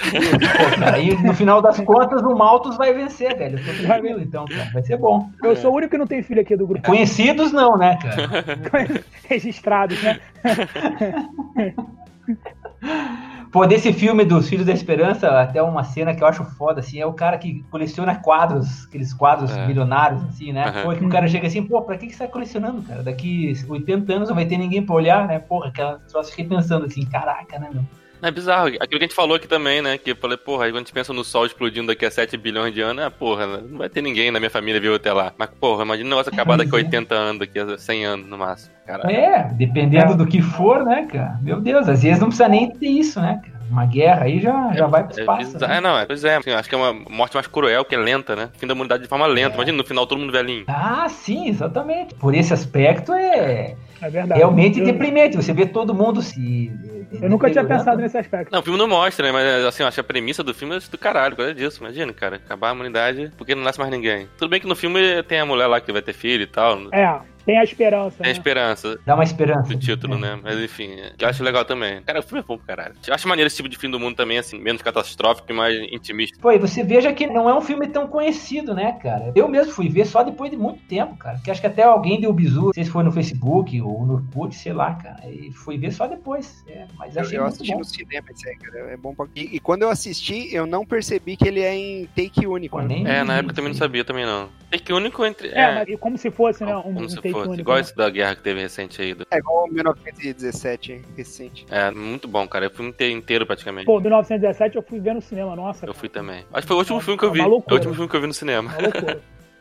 E no final das contas, o Malthus vai vencer, velho. Eu tô Vai tranquilo, então, cara. Vai ser bom. Eu sou o único que não tem filho aqui do grupo. Conhecidos não, né, cara? Registrados, né? Pô, desse filme dos Filhos da Esperança, até uma cena que eu acho foda, assim, é o cara que coleciona quadros, aqueles quadros É. milionários, assim, né? Aham. Pô, que o cara chega assim, pô, pra que que você tá colecionando, cara? Daqui 80 anos não vai ter ninguém pra olhar, né? Porra, aquela só fiquei pensando assim, caraca, né, meu? É bizarro. Aquilo que a gente falou aqui também, né? Que eu falei, porra, aí quando a gente pensa no sol explodindo daqui a 7 bilhões de anos, é, porra, não vai ter ninguém na minha família vivo até lá. Mas, porra, imagina o negócio acabar daqui a Pois é. 80 anos, daqui a 100 anos no máximo. Caralho. É, dependendo É. do que for, né, cara? Meu Deus, às vezes não precisa nem ter isso, né, cara? Uma guerra aí já, já vai pro É espaço. bizarro. né? É, não, é, pois é, assim, acho que é uma morte mais cruel, que é lenta, né? Fim da humanidade de forma lenta. Imagina no final todo mundo velhinho. Ah, sim, exatamente. Por esse aspecto é É verdade. realmente eu, deprimente. Você vê todo mundo se. eu nunca tinha pensado nesse aspecto. Não, o filme não mostra, né? Mas assim, eu acho que a premissa do filme é do caralho, coisa disso. Imagina, cara, acabar a humanidade porque não nasce mais ninguém. Tudo bem que no filme tem a mulher lá que vai ter filho e tal. Tem É, tem a esperança. a né? esperança Dá uma esperança. do título, né? Mas enfim, é, que eu acho legal também. Cara, o filme é bom pro caralho. Eu acho maneiro esse tipo de fim do mundo também, assim, menos catastrófico e mais intimista. Pô, e você veja que não é um filme tão conhecido, né, cara? Eu mesmo fui ver só depois de muito tempo, cara. Que acho que até alguém deu bizu, não sei se foi no Facebook ou no Orkut, sei lá, cara. E fui ver só depois. É, mas Eu, achei eu muito assisti bom. no cinema esse aí, cara. É bom pra... e, e quando eu assisti, eu não percebi que ele é em take único. Pô, né? nem- É, na época eu também não sabia também não. Tem que único entre. É, É, mas como se fosse, né? Um, como um se take único. Igual né? esse da guerra que teve recente aí. do- É igual o 1917, hein, recente. É, muito bom, cara. Filme inte- inteiro praticamente. Pô, 1917 eu fui ver no cinema, nossa. Eu cara. fui também. Acho que foi o último É filme que eu vi. uma É o último filme que eu vi no cinema.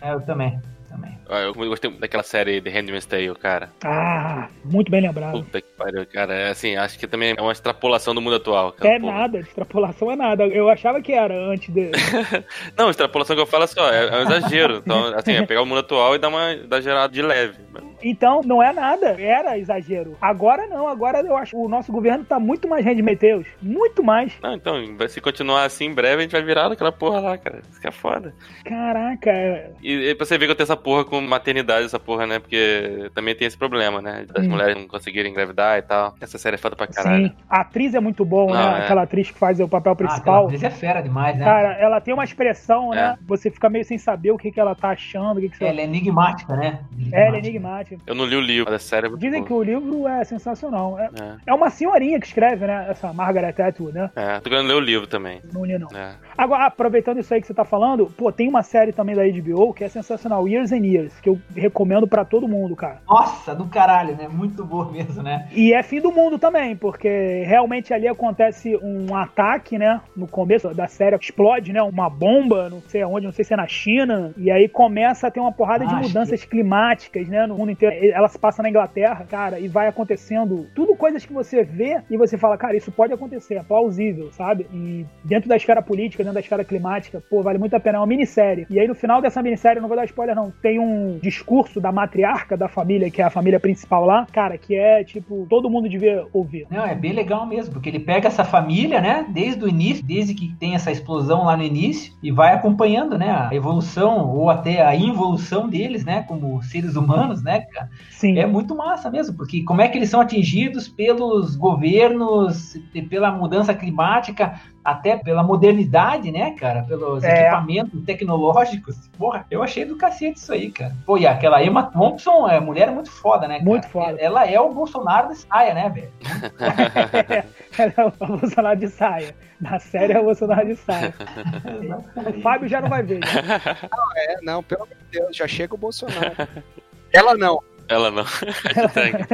É, eu também. também. Eu gostei daquela série The Handmaid's Tale, cara. Ah, muito bem lembrado. Puta que pariu, cara. É assim, acho que também é uma extrapolação do mundo atual. Cara, É porra. nada, extrapolação é nada. Eu achava que era antes de. Não, extrapolação que eu falo é só, é, é um exagero. Então, assim, é pegar o mundo atual e dar uma dar gerada de leve. Então, não é nada. Era exagero. Agora não, agora eu acho que o nosso governo tá muito mais rendimenteus. Muito mais. Não, então, se continuar assim, em breve a gente vai virar daquela porra lá, cara. Isso que é foda. Caraca. é- E, e pra você ver que eu tenho essa porra com maternidade, essa porra, né? Porque também tem esse problema, né? Das Sim. mulheres não conseguirem engravidar e tal. Essa série é foda pra caralho. Sim. A atriz é muito boa, Não, né? é. Aquela atriz que faz o papel Ah, principal. atriz é fera demais, né? Cara, ela tem uma expressão, né? É. Você fica meio sem saber o que, que ela tá achando, o que, que você. Ela é enigmática, né? É, ela é enigmática. Eu não li o livro, mas a série é muito Dizem que o livro é sensacional. É, É, é uma senhorinha que escreve, né? Essa Margaret Atwood, né? é. Tô querendo ler o livro também. Não li, não. É. Agora, aproveitando isso aí que você tá falando, pô, tem uma série também da HBO que é sensacional, Years and Years, que eu recomendo pra todo mundo, cara. Nossa, do caralho, né? Muito boa mesmo, né? E é fim do mundo também, porque realmente ali acontece um ataque, né? No começo da série explode, né? Uma bomba, não sei aonde, não sei se é na China. E aí começa a ter uma porrada de acho mudanças climáticas, né? No mundo inteiro. Ela se passa na Inglaterra, cara, e vai acontecendo tudo coisas que você vê e você fala, cara, isso pode acontecer, é plausível, sabe? E dentro da esfera política, dentro da esfera climática, pô, vale muito a pena. É uma minissérie. E aí no final dessa minissérie, não vou dar spoiler não, tem um discurso da matriarca da família, que é a família principal lá, cara, que é tipo, todo mundo devia ouvir. Não, é bem legal mesmo, porque ele pega essa família, né, desde o início, desde que tem essa explosão lá no início, e vai acompanhando, né, a evolução ou até a involução deles, né, como seres humanos, né, cara. Sim. É muito massa mesmo, porque como é que eles são atingidos pelos governos, e pela mudança climática, até pela modernidade, né, cara, pelos É. equipamentos tecnológicos. Porra, eu achei do cacete isso aí, cara. Pô, e aquela Emma Thompson, é mulher muito foda, né, cara? Muito foda. Ela é o Bolsonaro da saia, né, velho? Ela é o Bolsonaro de saia. Na série é o Bolsonaro de saia. O Fábio já não vai ver. já. É, não, pelo amor de Deus, já chega o Bolsonaro. Ela não. Ela não. Hashtag.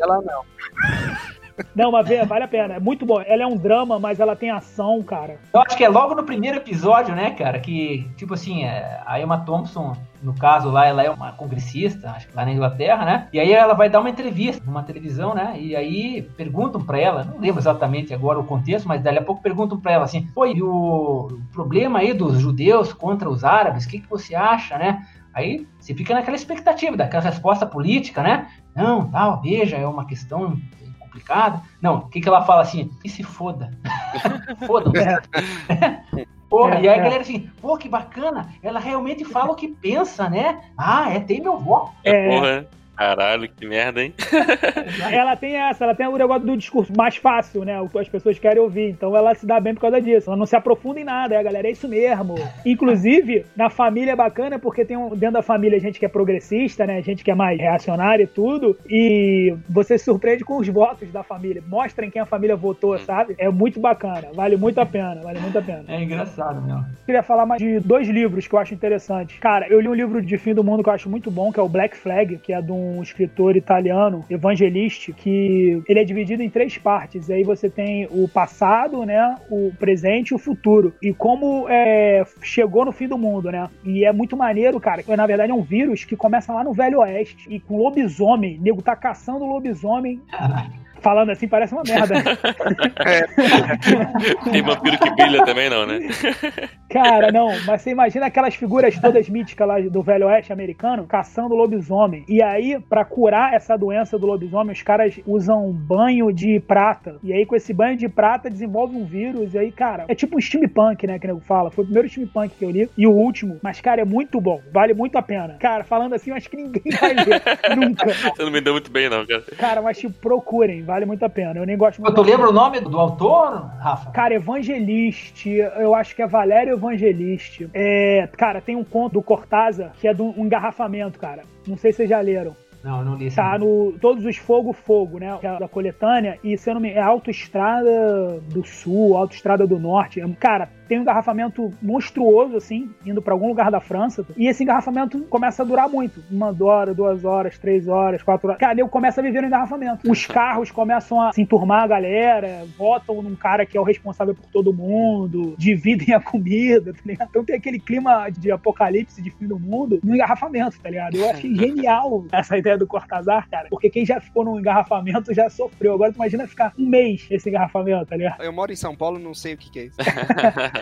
Ela não. Não, mas vale a pena. É muito bom. Ela é um drama, mas ela tem ação, cara. Eu acho que é logo no primeiro episódio, né, cara, que, tipo assim, é, a Emma Thompson, no caso lá, ela é uma congressista, acho que lá na Inglaterra, né, e aí ela vai dar uma entrevista numa televisão, né, e aí perguntam pra ela, não lembro exatamente agora o contexto, mas dali a pouco perguntam pra ela assim, e o problema aí dos judeus contra os árabes, o que, que você acha, né? Aí você fica naquela expectativa, daquela resposta política, né? Não, tal, veja, é uma questão complicada. Não, o que, que ela fala assim? Que se foda. Foda-se. Porra, É, e aí é. a galera assim, pô, que bacana, ela realmente fala o que pensa, né? Ah, é, tem meu voto. É, Porra. Caralho, que merda, hein? ela tem essa, ela tem o negócio do discurso mais fácil, né? O que as pessoas querem ouvir. Então ela se dá bem por causa disso. Ela não se aprofunda em nada, é, galera, é isso mesmo. Inclusive, na família é bacana porque tem um, dentro da família gente que é progressista, né? Gente que é mais reacionária e tudo. E você se surpreende com os votos da família. Mostrem quem a família votou, sabe? É muito bacana. Vale muito a pena, vale muito a pena. É engraçado mesmo. queria falar mais de dois livros que eu acho interessantes. Cara, eu li um livro de fim do mundo que eu acho muito bom, que é o Black Flag, que é de um escritor italiano, evangelista, que ele é dividido em três partes. Aí você tem o passado, né, o presente e o futuro. E como é, chegou no fim do mundo, né? E é muito maneiro, cara. Na verdade é um vírus que começa lá no Velho Oeste. E com lobisomem. O nego tá caçando lobisomem. Falando assim parece uma merda. né? Tem vampiro que brilha também, não, né? Cara, não, mas você imagina aquelas figuras todas míticas lá do Velho Oeste americano caçando lobisomem. E aí, pra curar essa doença do lobisomem, os caras usam um banho de prata. E aí, com esse banho de prata, desenvolve um vírus. E aí, cara, é tipo um steampunk, né? Que o nego fala. Foi o primeiro steampunk que eu li e o último. Mas, cara, é muito bom. Vale muito a pena. Cara, falando assim, eu acho que ninguém vai ler. Nunca. Você não me deu muito bem, não, cara. Cara, mas tipo, procurem. Vale muito a pena. Eu nem gosto muito. Tu lembra o nome do autor, Rafa? Cara, Evangeliste, eu acho que é Valério Evangeliste. É, cara, tem um conto do Cortázar que é de um engarrafamento, cara. Não sei se vocês já leram. Não, eu não li Tá no Todos os Fogo Fogo, né? Que é da coletânea. E se eu não me é Autoestrada do Sul, Autoestrada do Norte. É, Cara, tem um engarrafamento monstruoso, assim, indo pra algum lugar da França. E esse engarrafamento começa a durar muito. Uma hora, duas horas, três horas, quatro horas. Cara, eu começo a viver no engarrafamento. Os carros começam a se enturmar a galera, votam num cara que é o responsável por todo mundo, dividem a comida, tá ligado? Então tem aquele clima de apocalipse, de fim do mundo, no engarrafamento, tá ligado? Eu achei genial essa ideia do Cortazar, cara. Porque quem já ficou num engarrafamento já sofreu. Agora tu imagina ficar um mês nesse engarrafamento, tá ligado? Eu moro em São Paulo, não sei o que, que é isso.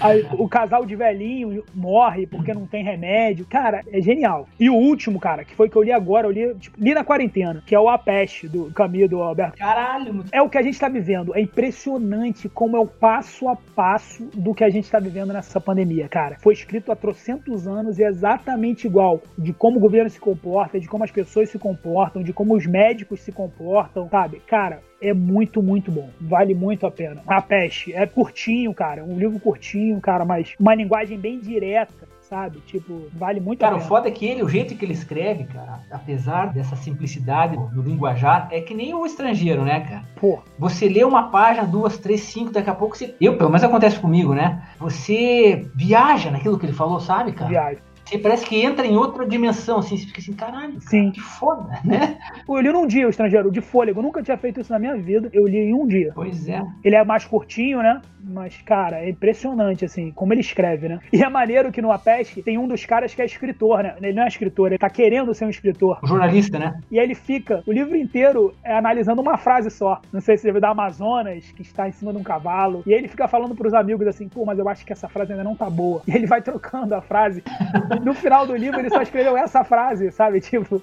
Aí o casal de velhinho morre porque não tem remédio. Cara, é genial. E o último, cara, que foi que eu li agora, eu li, tipo, li na quarentena, que é o A Peste, do Caminho do Alberto. Caralho. É o que a gente tá vivendo. É impressionante como é o passo a passo do que a gente tá vivendo nessa pandemia, cara. Foi escrito há trocentos anos e é exatamente igual de como o governo se comporta, de como as pessoas se comportam, de como os médicos se comportam, sabe? Cara, é muito, muito bom. Vale muito a pena. A Peste é curtinho, cara. Um livro curtinho, cara, mas uma linguagem bem direta, sabe? Tipo, vale muito Cara, a o pena. foda é que ele, o jeito que ele escreve, cara, apesar dessa simplicidade no linguajar, é que nem o estrangeiro, né, cara? Pô, Você lê uma página, duas, três, cinco, daqui a pouco você. Eu, pelo menos acontece comigo, né? Você viaja naquilo que ele falou, sabe, cara? viagem. Você parece que entra em outra dimensão, assim, você fica assim, caralho, cara, Sim. que foda, né? Eu li num dia o estrangeiro, de fôlego. Eu nunca tinha feito isso na minha vida. Eu li em um dia. Pois é. Ele é mais curtinho, né? Mas, cara, é impressionante, assim, como ele escreve, né? E é maneiro que no Apeste tem um dos caras que é escritor, né? Ele não é escritor, ele tá querendo ser um escritor. O jornalista, né? E aí ele fica o livro inteiro é, analisando uma frase só. Não sei se você viu da Amazonas, que está em cima de um cavalo. E aí ele fica falando pros amigos assim, pô, mas eu acho que essa frase ainda não tá boa. E ele vai trocando a frase. No final do livro ele só escreveu essa frase, sabe? Tipo.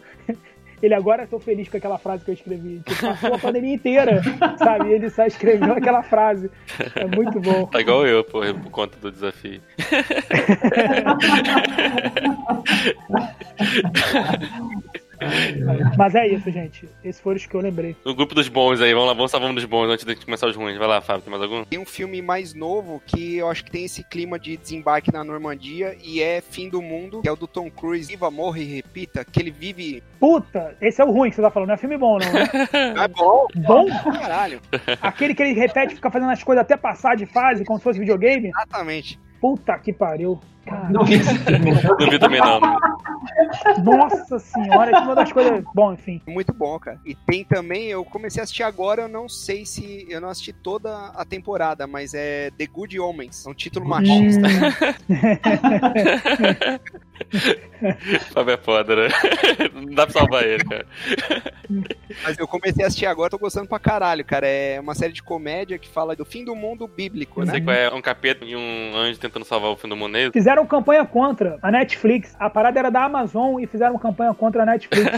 Ele agora tô feliz com aquela frase que eu escrevi. Tipo, passou a pandemia inteira, sabe? Ele só escreveu aquela frase. É muito bom. Tá igual eu, pô, por conta do desafio. Mas é isso, gente. Esses foram os que eu lembrei. No grupo dos bons aí, vamos lá, vamos salvar um dos bons antes de começar os ruins. Vai lá, Fábio, tem mais algum? Tem um filme mais novo que eu acho que tem esse clima de desembarque na Normandia e é Fim do Mundo, que é o do Tom Cruise. Viva, morra e repita, que ele vive. Puta, esse é o ruim que você tá falando. Não é filme bom, não, né? É bom? Bom? Caralho. Aquele que ele repete, fica fazendo as coisas até passar de fase, como se fosse videogame. Exatamente. Puta que pariu. Cara, Não vi esse filme. Não vi também não. não. nossa senhora, é uma das coisas. Bom, enfim. Muito bom, cara. E tem também, eu comecei a assistir agora, eu não sei se. Eu não assisti toda a temporada, mas é The Good Omens. É um título machista. Fábio é foda, né? Não dá pra salvar ele, cara. Mas eu comecei a assistir agora, tô gostando pra caralho, cara. É uma série de comédia que fala do fim do mundo bíblico, Não né? sei qual é, um capeta e um anjo tentando salvar o fim do mundo. é isso? Fizeram campanha contra a Netflix. A parada era da Amazon e fizeram campanha contra a Netflix.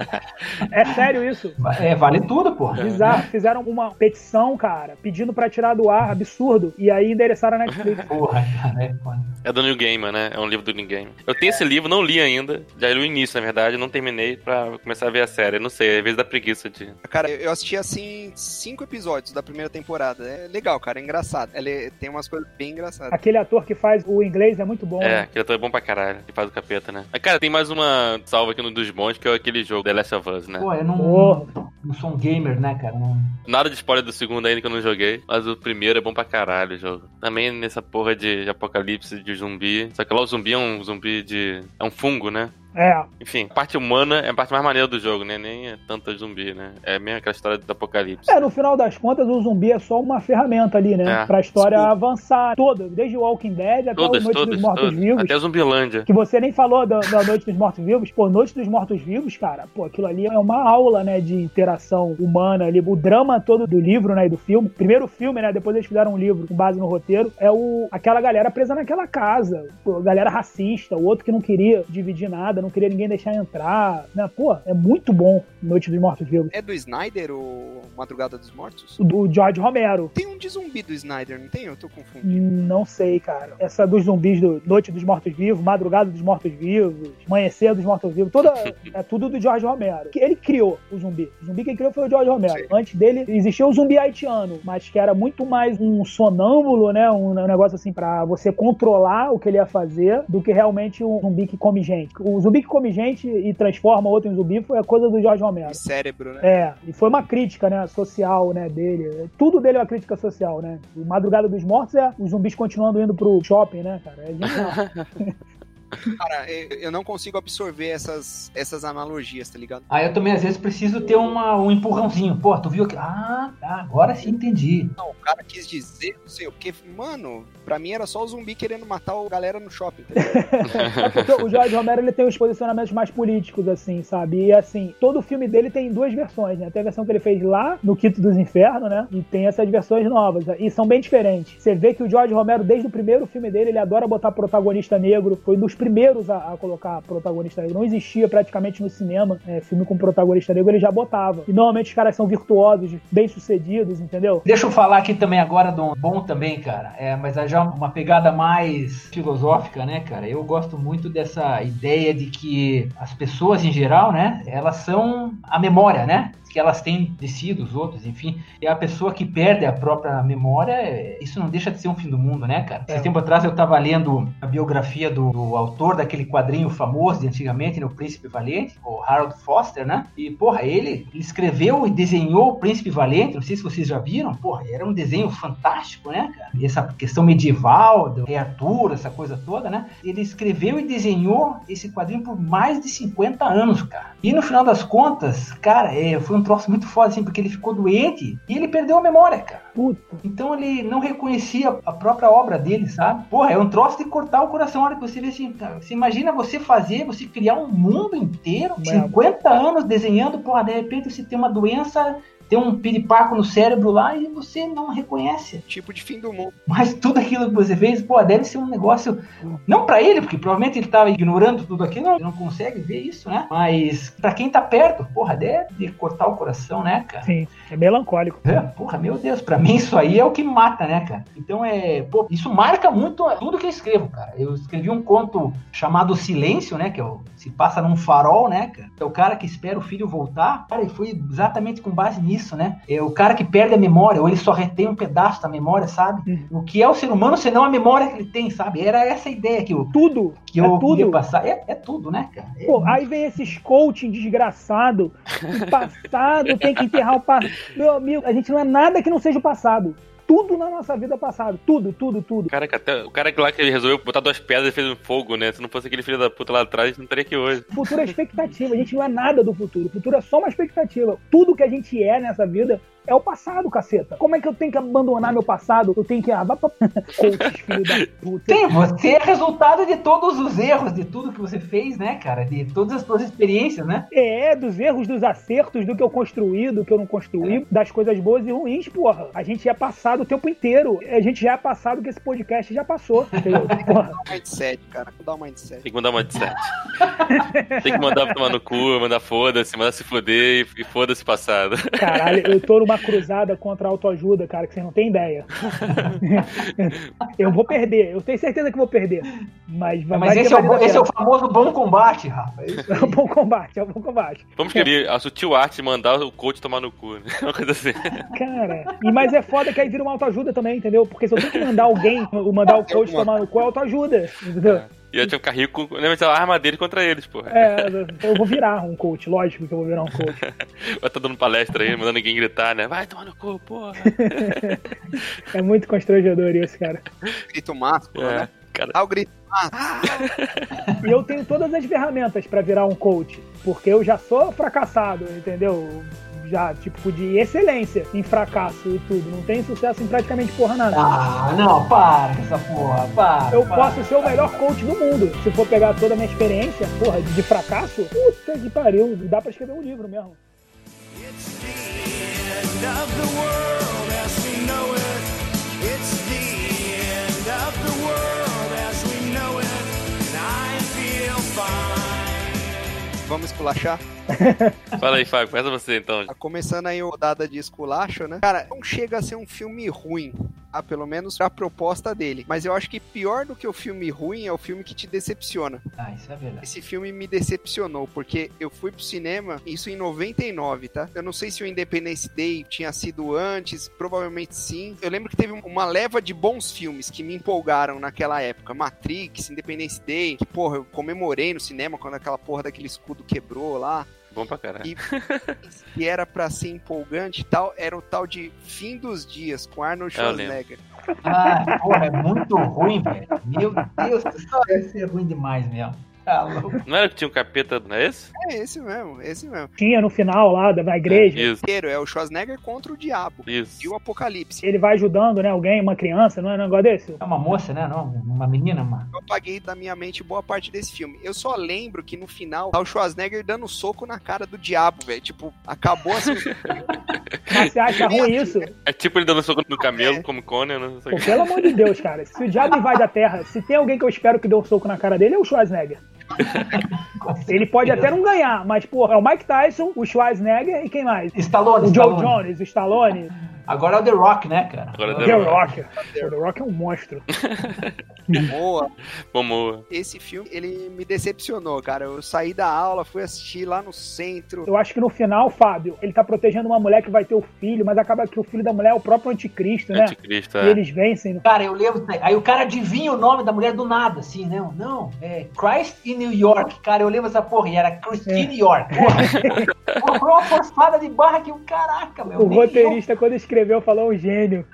é sério isso. É, vale tudo, porra. Bizarro. Fizeram uma petição, cara, pedindo pra tirar do ar, absurdo. E aí endereçaram a Netflix. Porra, cara, é foda. É do New Gamer, né? É um livro do New Gamer. Eu tenho esse livro, não li ainda. Já li o início, na verdade. Não terminei pra começar a ver a série. Não sei, às vezes dá preguiça de. Cara, eu eu assisti assim cinco episódios da primeira temporada. É legal, cara, é engraçado. Ele tem umas coisas bem engraçadas. Aquele ator que faz o inglês é muito bom. É, né? aquele ator é bom pra caralho. Que faz o capeta, né? Mas, cara, tem mais uma salva aqui no dos bons, que é aquele jogo The Last of Us, né? Pô, eu não, Porra. não sou um gamer, né, cara? Não- Nada de spoiler do segundo ainda que eu não joguei, mas o primeiro é bom pra caralho o jogo. Também nessa porra de, de apocalipse de zumbi. Só que lá o zumbi é um zumbi de. É um fungo, né? É. Enfim, a parte humana é a parte mais maneira do jogo, né? Nem é tanta zumbi, né? É mesmo aquela história do apocalipse. É, no final das contas, o zumbi é só uma ferramenta ali, né? É. Pra história Sim. avançar toda, desde o Walking Dead até Todas, Noite todas, dos Mortos todas. Vivos. Até Zumbilândia. Que você nem falou da, da Noite dos Mortos Vivos. Pô, Noite dos Mortos Vivos, cara, pô, aquilo ali é uma aula, né, de interação humana ali. O drama todo do livro, né, e do filme. Primeiro filme, né, depois eles fizeram um livro com base no roteiro. É o aquela galera presa naquela casa. Pô, galera racista, o outro que não queria dividir nada, não queria ninguém deixar entrar. Né? Pô, é muito bom Noite dos Mortos Vivos. É do Snyder o Madrugada dos Mortos? Do George Romero. Tem um de zumbi do Snyder, não tem? Eu tô confundindo. Não sei, cara. Essa dos zumbis do Noite dos Mortos Vivos, Madrugada dos Mortos Vivos, Amanhecer dos Mortos Vivos, toda é tudo do George Romero. Que Ele criou o zumbi. O zumbi quem criou foi o George Romero. Sim. Antes dele existia o zumbi haitiano, mas que era muito mais um sonâmbulo, né? Um, um negócio assim pra você controlar o que ele ia fazer do que realmente um zumbi que come gente. O zumbi que come gente e transforma outro em zumbi foi a coisa do George Romero. E cérebro, né? É, e foi uma crítica, né, social, né, dele. Tudo dele é uma crítica social, né? O Madrugada dos Mortos é os zumbis continuando indo pro shopping, né, cara? É genial. Cara, eu não consigo absorver essas, essas analogias, tá ligado? Aí eu também, às vezes, preciso ter uma, um empurrãozinho. Pô, tu viu que. Ah, tá, agora sim entendi. Não, o cara quis dizer, não sei o que. Mano, pra mim era só o zumbi querendo matar o galera no shopping. tá? É porque o George Romero ele tem os posicionamentos mais políticos, assim, sabe? E assim, todo filme dele tem duas versões, né? Tem a versão que ele fez lá no Quito dos Infernos, né? E tem essas versões novas. E são bem diferentes. Você vê que o George Romero, desde o primeiro filme dele, ele adora botar protagonista negro. Foi um dos primeiros a, a colocar protagonista negro. Não existia praticamente no cinema é, filme com protagonista negro, ele já botava. E normalmente os caras são virtuosos, bem-sucedidos, entendeu? Deixa eu falar aqui também agora de um bom também, cara. É, mas é já uma pegada mais filosófica, né, cara? Eu gosto muito dessa ideia de que as pessoas em geral, né, elas são a memória, né? Que elas têm de si, dos outros, enfim. E a pessoa que perde a própria memória, isso não deixa de ser um fim do mundo, né, cara? Esse É. tempo atrás eu tava lendo a biografia do, do autor daquele quadrinho famoso de antigamente, né, O Príncipe Valente, o Harold Foster, né? E, porra, ele escreveu e desenhou o Príncipe Valente, não sei se vocês já viram, porra, era um desenho fantástico, né, cara? E essa questão medieval, do rei Arthur, essa coisa toda, né? Ele escreveu e desenhou esse quadrinho por mais de 50 anos, cara. E no final das contas, cara, é, foi um troço muito foda, assim, porque ele ficou doente e ele perdeu a memória, cara. Puta. Então ele não reconhecia a própria obra dele, sabe? Porra, é um troço de cortar o coração. A hora que você vê assim, cara, você imagina você fazer, você criar um mundo inteiro, É. 50 anos desenhando, porra, de repente você tem uma doença, tem um piripaco no cérebro lá e você não reconhece. Tipo de fim do mundo. Mas tudo aquilo que você fez, pô, deve ser um negócio. Não pra ele, porque provavelmente ele tava ignorando tudo aquilo, ele não consegue ver isso, né? Mas pra quem tá perto, porra, deve cortar o coração, né, cara? Sim, é melancólico. É, porra, meu Deus, pra mim isso aí é o que mata, né, cara? Então é, pô, isso marca muito tudo que eu escrevo, cara. Eu escrevi um conto chamado Silêncio, né, que é o, se passa num farol, né, cara? É o cara que espera o filho voltar. Cara, e foi exatamente com base nisso, né? É o cara que perde a memória, ou ele só retém um pedaço da memória, sabe? Uhum. O que é o ser humano, senão a memória que ele tem, sabe? Era essa ideia que eu, Tudo. que é eu tudo. ia passar. É, é tudo, né, cara? É Pô, aí vem esses coaching desgraçado. O passado tem que enterrar o passado. Meu amigo, a gente não é nada que não seja o passado. Tudo na nossa vida passado. Tudo, tudo, tudo. Caraca, até o cara que lá que ele resolveu botar duas pedras e fez um fogo, né? Se não fosse aquele filho da puta lá atrás, não estaria aqui hoje. O futuro é expectativa. A gente não é nada do futuro. O futuro é só uma expectativa. Tudo que a gente é nessa vida É o passado, caceta. Como é que eu tenho que abandonar meu passado? Eu tenho que. Ah, vá pra... Coaches, filho da puta. Sim, você é resultado de todos os erros, de tudo que você fez, né, cara? De todas as suas experiências, né? É, dos erros, dos acertos, do que eu construí, do que eu não construí, das coisas boas e ruins, porra. A gente é passado o tempo inteiro. A gente já é passado que esse podcast já passou. Entendeu? Porra. Mudar o mindset, cara. Mudar o mindset. Tem que mandar de sete. Tem que mandar tomar no cu, mandar foda-se, mandar se foder e, e foda-se passado. Caralho, eu tô numa cruzada contra a autoajuda, cara, que vocês não têm ideia. eu vou perder, eu tenho certeza que vou perder. Mas, vai- Mas vai esse é, o, esse é o famoso bom combate, Rafa. É É um bom combate, é um bom combate. Vamos querer a sutil arte mandar o coach tomar no cu, né? Uma coisa assim. Cara, e mas é foda que aí vira uma autoajuda também, entendeu? Porque se eu tenho que mandar alguém, mandar o coach tomar no cu, é autoajuda, entendeu? E eu tinha que ficar rico, né? Mas a arma dele contra eles, porra. É, eu vou virar um coach, lógico que eu vou virar um coach. Vai estar dando palestra aí, mandando ninguém gritar, né? Vai tomar no cu, porra. É muito constrangedor isso, cara. Grito másculo, É, né? cara. Ah, o grito E eu tenho todas as ferramentas pra virar um coach, porque eu já sou fracassado, entendeu? Já, tipo, de excelência em fracasso e tudo. Não tenho sucesso em praticamente porra nada. Ah, não, para com essa porra, para. Eu para. posso ser o melhor coach do mundo. Se for pegar toda a minha experiência, porra, de fracasso, puta que pariu. Dá pra escrever um livro mesmo. It's the end of the world as we know it. It's the end of the world as we know it. And I feel fine. Vamos esculachar? Fala aí, Fábio, começa você então. Tá começando aí a rodada de esculacho, né? Cara, não chega a ser um filme ruim. Ah, pelo menos a proposta dele. Mas eu acho que pior do que o filme ruim é o filme que te decepciona. Ah, isso é verdade. Esse filme me decepcionou, porque eu fui pro cinema, isso em 99, tá? Eu não sei se o Independence Day tinha sido antes, provavelmente sim. Eu lembro que teve uma leva de bons filmes que me empolgaram naquela época. Matrix, Independence Day, que, porra, eu comemorei no cinema quando aquela porra daquele escudo quebrou lá. Bom pra caralho. E que era pra ser empolgante e tal, era o tal de Fim dos Dias, com Arnold. Schwarzenegger. Ah, porra, é muito ruim, velho. Meu Deus do céu, deve ser ruim demais mesmo. Tá louco. Não era que tinha um capeta, não é esse? É esse mesmo, esse mesmo. Tinha no final lá da, da igreja. Isso, Inteiro, É o Schwarzenegger contra o diabo. isso. E o apocalipse. Ele vai ajudando, né? Alguém, uma criança, não é um negócio desse? É uma moça, né? Não, uma menina, mano. Eu apaguei da minha mente boa parte desse filme. Eu só lembro que no final tá o Schwarzenegger dando soco na cara do diabo, velho. Tipo, acabou assim. Mas você acha ruim isso? É tipo ele dando soco no camelo, como Conan, né? Não sei o Pô, pelo amor de Deus, cara. Se o diabo invade a Terra, se tem alguém que eu espero que dê um soco na cara dele, é o Schwarzenegger. Ele pode até não ganhar, mas, pô, é o Mike Tyson, o Schwarzenegger e quem mais? Stallone, O Joe Stallone. Jones, o Stallone, Agora é o The Rock, né, cara? Agora o The The Rock. Rock. O The Rock é um monstro. boa. Momoa. Esse filme, ele me decepcionou, cara. Eu saí da aula, fui assistir lá no centro. Eu acho que no final, Fábio, ele tá protegendo uma mulher que vai ter o filho, mas acaba que o filho da mulher é o próprio anticristo, né? Anticristo, E é. eles vencem. Cara, eu lembro. Aí o cara adivinha o nome da mulher do nada, assim, não, não. É Christ in New York. Cara, eu lembro essa porra, e era Christine York. Porra, porra, foi uma forçada de barra que o caraca, meu. O roteirista, quando escreveu, falou um gênio.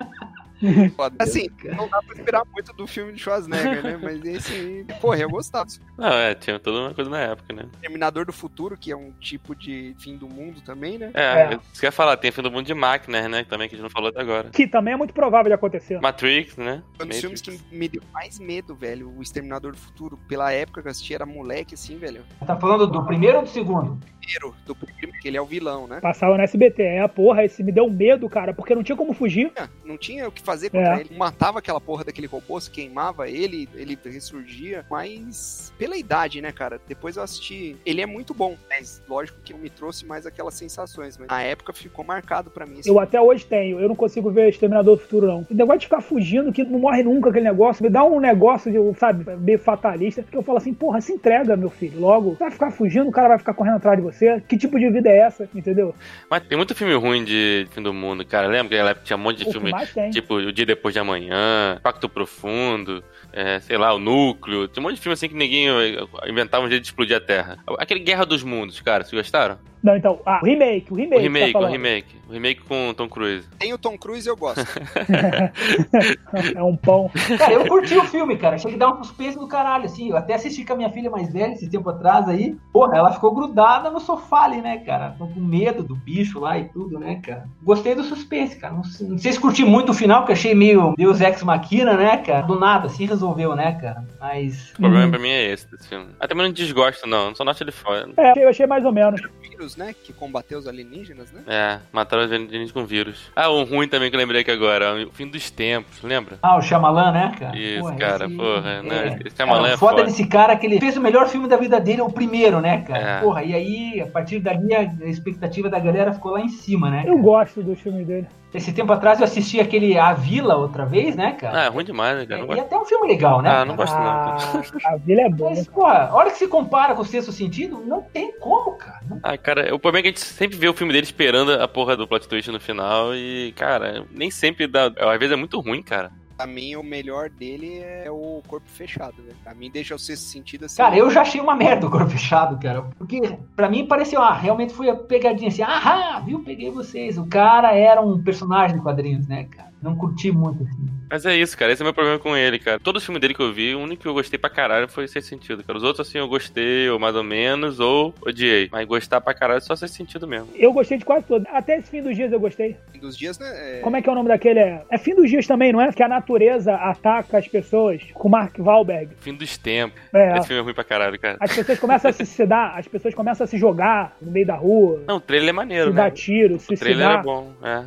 Foda. Assim, não dá pra esperar muito do filme de Schwarzenegger, né? Mas esse aí, porra, eu gostava. Não, é, tinha toda uma coisa na época, né? Terminador do Futuro, que é um tipo de fim do mundo também, né? É, É. isso que eu ia falar, tem fim do mundo de máquinas, né? Também que a gente não falou até agora. Que também é muito provável de acontecer. Matrix, né? Foi um dos filmes que me deu mais medo, velho. O Exterminador do Futuro. Pela época que eu assisti, era moleque, assim, velho. Tá falando do primeiro ou do segundo? Primeiro, do primeiro, que ele é o vilão, né? Passava no SBT. É, porra, esse me deu medo, cara, porque não tinha como fugir. Não tinha o que fazer contra É. ele. Matava aquela porra daquele robô, se queimava ele, ele ressurgia. Mas pela idade, né, cara? Depois eu assisti. Ele é muito bom, mas lógico que não me trouxe mais aquelas sensações. Mas na época ficou marcado pra mim. esse Eu até hoje tenho, eu não consigo ver Exterminador do Futuro, não. O negócio de ficar fugindo, que não morre nunca aquele negócio, me dá um negócio de, sabe, meio fatalista, que eu falo assim, porra, se entrega, meu filho, logo. Vai ficar fugindo, o cara vai ficar correndo atrás de você. Que tipo de vida é essa, entendeu? Mas tem muito filme ruim de fim do mundo, cara. Lembra que tinha um monte de O filme, tipo O Dia Depois de Amanhã, Pacto Profundo, é, sei lá, O Núcleo. Tem um monte de filme assim que ninguém eh, inventava um jeito de explodir a Terra. Aquele Guerra dos Mundos, cara, vocês gostaram? Não, então, ah, o remake, o remake. O remake, tá o remake. O remake com o Tom Cruise. Tem o Tom Cruise, eu gosto. é um pão. Cara, eu curti o filme, cara. Achei que dá um suspense do caralho, assim. Eu até assisti com a minha filha mais velha esse tempo atrás aí. Porra, ela ficou grudada no sofá ali, né, cara? Com medo do bicho lá e tudo, né, cara? Gostei do suspense, cara. Não sei, não sei se curti muito o final, que eu achei meio Deus Ex Machina, né, cara? Do nada, assim resolveu, né, cara? Mas. O problema Uhum. pra mim é esse desse filme. Ah, também não desgosto, não. Só não acho ele foda. É, eu achei mais ou menos. Vírus, né? Que combateu os alienígenas, né? É, mataram os alienígenas com vírus. Ah, um ruim também que eu lembrei aqui agora. O fim dos tempos, lembra? Ah, o Shyamalan, né, cara? Isso, Porra, cara, esse- porra, né? é. Esse Shyamalan Cara, é o foda foda. desse cara é que ele fez o melhor filme da vida dele, é o primeiro, né, cara? É. Porra, e aí, a partir dali, a a expectativa da galera ficou lá em cima, né? Eu gosto dos filmes dele. Esse tempo atrás eu assisti aquele A Vila outra vez, né, cara? Ah, é ruim demais, né, cara? Não e gosto. até um filme legal, né? Ah, não cara? gosto não. Ah, a Vila é boa. Mas, porra, a hora que se compara com o sexto sentido, não tem como, cara. Não- Ah, cara, o problema é que a gente sempre vê o filme dele esperando a porra do plot twist no final e, cara, nem sempre dá. Às vezes é muito ruim, cara. Pra mim, o melhor dele é o corpo fechado, velho. Pra mim, deixa o sexto sentido assim. Cara, eu já achei uma merda o corpo fechado, cara. Porque pra mim pareceu, ah, realmente foi a pegadinha assim, ah, viu, peguei vocês. O cara era um personagem de quadrinhos, né, cara? Não curti muito, assim. Mas é isso, cara. Esse é o meu problema com ele, cara. Todos os filmes dele que eu vi, o único que eu gostei pra caralho foi Sem Sentido, cara. Os outros, assim, eu gostei, ou mais ou menos, ou odiei. Mas gostar pra caralho é só Sem Sentido mesmo. Eu gostei de quase todos. Até esse fim dos dias eu gostei. Fim dos dias, né? é- Como é que é o nome daquele? É, é fim dos dias também, não é? Que a natureza ataca as pessoas com Mark Wahlberg. Fim dos tempos. É. Esse filme é ruim pra caralho, cara. As pessoas começam a se suicidar, as pessoas começam a se jogar no meio da rua, Não, o trailer é maneiro, se né? dar tiro, O trailer é suicidar. bom, é.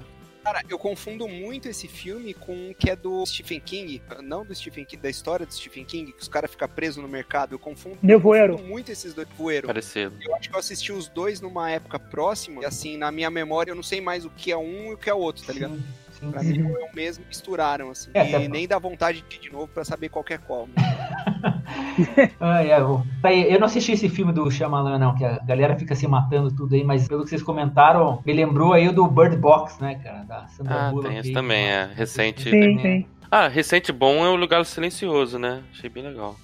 Cara, eu confundo muito esse filme com o que é do Stephen King. Não do Stephen King, da história do Stephen King, que os caras ficam presos no mercado. Eu confundo, Nevoeiro. confundo muito esses dois. Voeiro. Parecido. Eu acho que eu assisti os dois numa época próxima. E assim, na minha memória, eu não sei mais o que é um e o que é o outro, tá ligado? Pra mim, é o mesmo, misturaram, assim. É, e até- nem dá vontade de ir de novo pra saber qual que é qual. Ah, é, eu, tá aí, eu não assisti esse filme do Shyamalan, não, que a galera fica se matando tudo aí, mas pelo que vocês comentaram, me lembrou aí o do Bird Box, né, cara? Da Sandra Ah, Bullock tem esse também, é. Recente. Sim, sim. Ah, recente bom é o Lugar Silencioso, né? Achei bem legal.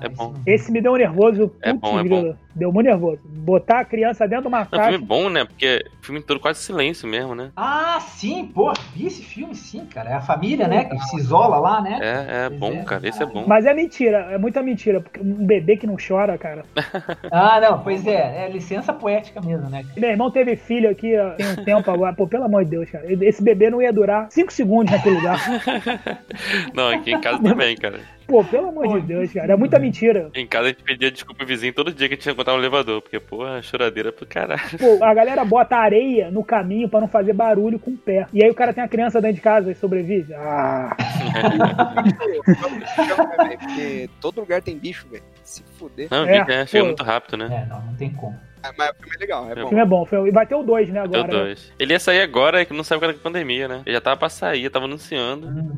É bom. esse me deu um nervoso. É putz, bom, é grila. Deu muito nervoso. Botar a criança dentro de uma Não, o caixa. filme é bom, né? Porque o filme todo quase silêncio mesmo, né? Ah, sim, pô, vi esse filme, sim, cara. É a família, né, que se isola lá, né? É, é Pois bom, é, cara. Esse é bom. Mas é mentira, é muita mentira. Porque um bebê que não chora, cara. Ah, não, pois é, é licença poética mesmo, né? Meu irmão teve filho aqui tem um tempo agora. Pô, pelo amor de Deus, cara. Esse bebê não ia durar 5 segundos naquele lugar. Não, aqui em casa também, cara. Pô, pelo amor de Deus, cara. É muita mentira. Em casa a gente pedia desculpa pro vizinho todo dia que a gente ia encontrar um elevador. Porque, porra, choradeira pro caralho. Pô, a galera bota areia no caminho pra não fazer barulho com o pé. E aí o cara tem a criança dentro de casa e sobrevive. Ah. Porque todo lugar tem bicho, velho. Se fuder. Não, É, é, é, chega pô. muito rápido, né? É, não, não tem como. Ah, Mas o filme é legal, é É O bom. filme é bom. E vai ter o 2, né, agora. né? dois. Ele ia sair agora, que não saiu por causa da pandemia, né? Ele já tava pra sair, tava anunciando, Hum.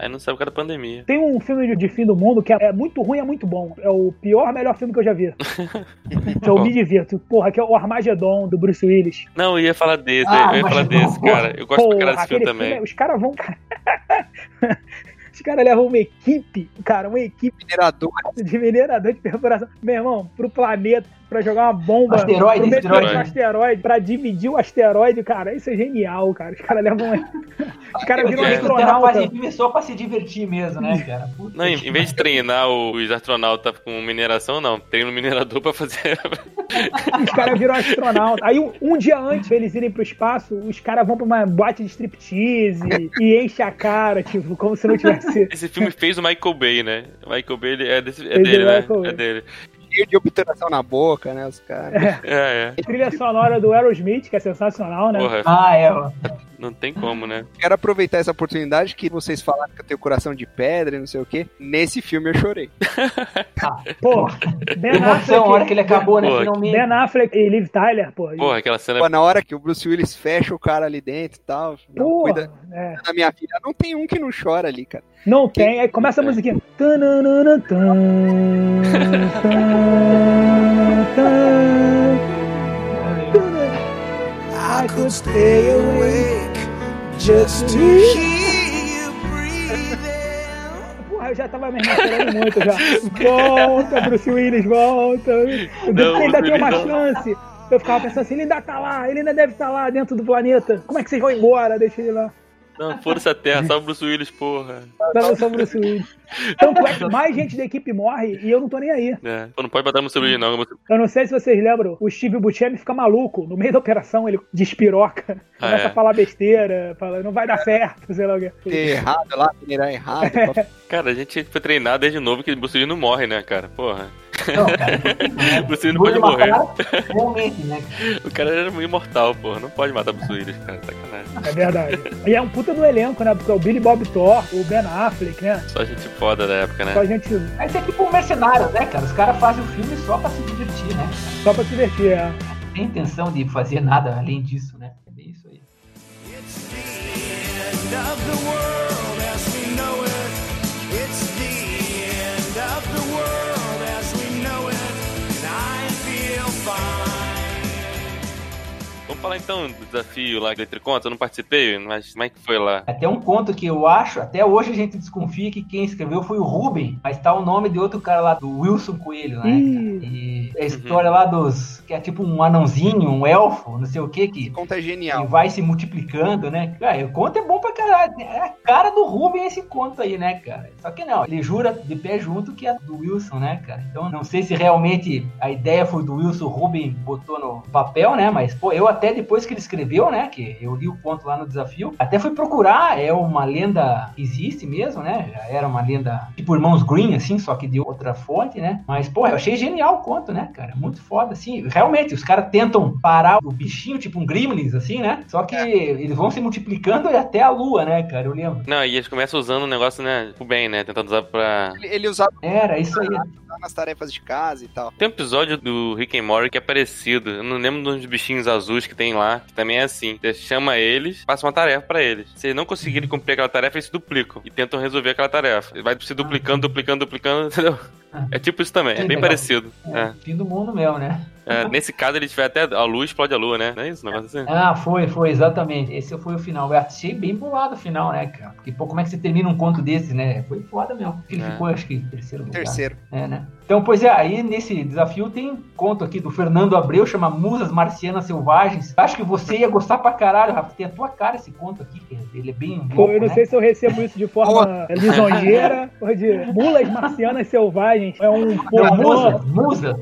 Aí não saiu por causa da pandemia. Tem um filme de, fim do mundo que é, é muito ruim, é muito bom. É o pior, melhor filme que eu já vi. que eu me divirto. Porra, que é o Armageddon, do Bruce Willis. Não, eu ia falar desse, Ah, eu ia falar desse, porra. cara. Eu gosto pra caralho desse filme também. é- os caras vão... Os caras levam uma equipe, cara, uma equipe Minerador. de minerador de perfuração, meu irmão, pro planeta, pra jogar uma bomba Asteroide, pro asteroide. asteroide, pra dividir o asteroide, cara. Isso é genial, cara. Os caras levam. Os caras viram um o astronauta. filme só pra se divertir mesmo, né, cara? Puta Não, em, em vez de treinar os astronautas com mineração, não. Treina o minerador pra fazer. Os caras viram astronauta. Aí, um, um dia antes deles irem pro espaço, os caras vão pra uma boate de striptease e enchem a cara, tipo, como se não tivesse. Esse filme fez o Michael Bay, né? O Michael Bay ele é, desse, é dele, né? Michael Bay. É dele. Cheio de obturação na boca, né? Os caras. É, é. Trilha sonora do Aerosmith, que é sensacional, né? Porra, Ah, é, ó. não tem como, né? Quero aproveitar essa oportunidade que vocês falaram que eu tenho coração de pedra e não sei o quê. Nesse filme eu chorei. Pô, Ben Emoção, a hora que Affleck, ele acabou, né? Finalmente. Ben Affleck e Liv Tyler, pô. Porra, aquela cena. Pô, na hora que o Bruce Willis fecha o cara ali dentro e tal. Não, Pô, cuida é. da minha filha. Não tem um que não chora ali, cara. Não tem. Aí começa a musiquinha. I could stay awake just to hear you breathing. Porra, eu já tava me chorando muito já. Volta, Bruce Willis, volta. Não, ainda tem uma não. chance. Eu ficava pensando assim, ele ainda tá lá, ele ainda deve estar lá dentro do planeta. Como é que vocês vão embora? Deixa ele lá. Não, foda-se a Terra, só o Bruce Willis, porra. Tava só o Bruce Willis. Tanto é que mais gente da equipe morre e eu não tô nem aí. É. Não pode matar o Bruce Willis, não. Eu não sei se vocês lembram, o Steve Buscemi fica maluco. No meio da operação, ele despiroca, Ah, começa é? a falar besteira, fala, não vai dar certo, sei lá o quê. Ter errado lá, mirar errado. Cara, a gente foi treinar desde novo que o Bruce Willis não morre, né, cara? Porra. Não, cara. O Bruce Willis não pode morrer. Realmente, né? O cara era imortal, porra. Não pode matar o Bruce Willis, cara. Sacanagem. É verdade. E é um puta do elenco, né? Porque é o Billy Bob Thor, o Ben Affleck, né? Só gente foda da época, Só né? a gente Mas é tipo um mercenário, né, cara? Os caras fazem o filme só pra se divertir, né? só pra se divertir, é. Não tem intenção de fazer nada além disso, né? É bem isso aí. It's the end of the world falar então do desafio lá do Entre Contas. Eu não participei, mas como é que foi lá? Até um conto que eu acho, até hoje a gente desconfia que quem escreveu foi o Ruben, mas tá o nome de outro cara lá, do Wilson Coelho, né? Cara? E a história lá dos. que é tipo um anãozinho, um elfo, não sei o que, que, Conta é que genial. vai se multiplicando, né? Cara, o conto é bom pra caralho. É a cara do Ruben esse conto aí, né, cara? Só que não, ele jura de pé junto que é do Wilson, né, cara? Então não sei se realmente a ideia foi do Wilson, o Ruben botou no papel, né? Mas, pô, eu até depois que ele escreveu, né? Que eu li o conto lá no desafio, até fui procurar, é uma lenda que existe mesmo, né? Já era uma lenda tipo Irmãos Green, assim, só que de outra fonte, né? Mas, pô, eu achei genial o conto, né, cara? Muito foda, assim. Realmente, os caras tentam parar o bichinho, tipo um Gremlins, assim, né? Só que eles vão se multiplicando e até a lua, né, cara? Eu lembro. Não, e eles começam usando o negócio, né? O bem, né? Tentando usar pra. Ele, ele usava Era isso aí. nas tarefas de casa e tal. Tem um episódio do Rick and Morty que é parecido. Eu não lembro dos bichinhos azuis que tem lá, que também é assim. Você chama eles, passa uma tarefa pra eles. Se eles não conseguirem cumprir aquela tarefa, eles se duplicam e tentam resolver aquela tarefa. Vai se duplicando, duplicando, duplicando, entendeu? É tipo isso também, é Que bem legal. parecido. É, Fim do mundo mesmo, né? É, nesse caso, ele tiver até a lua, explode a lua, né? Não é isso? Negócio assim? Ah, foi, foi, exatamente. Esse foi o final. Eu achei bem bolado o final, né, cara? Porque, pô, como é que você termina um conto desse, né? Foi foda mesmo. Porque ele É. ficou, acho que, terceiro lugar. Terceiro. É, né? Então, pois é, aí nesse desafio tem conto aqui do Fernando Abreu, chama Musas Marcianas Selvagens. Acho que você ia gostar pra caralho, Rafa. Tem a tua cara esse conto aqui, que ele é bem Pô, louco, eu não né? sei se eu recebo isso de forma lisonjeira ou de mulas marcianas selvagens. É um Não, pornô. musa, musa,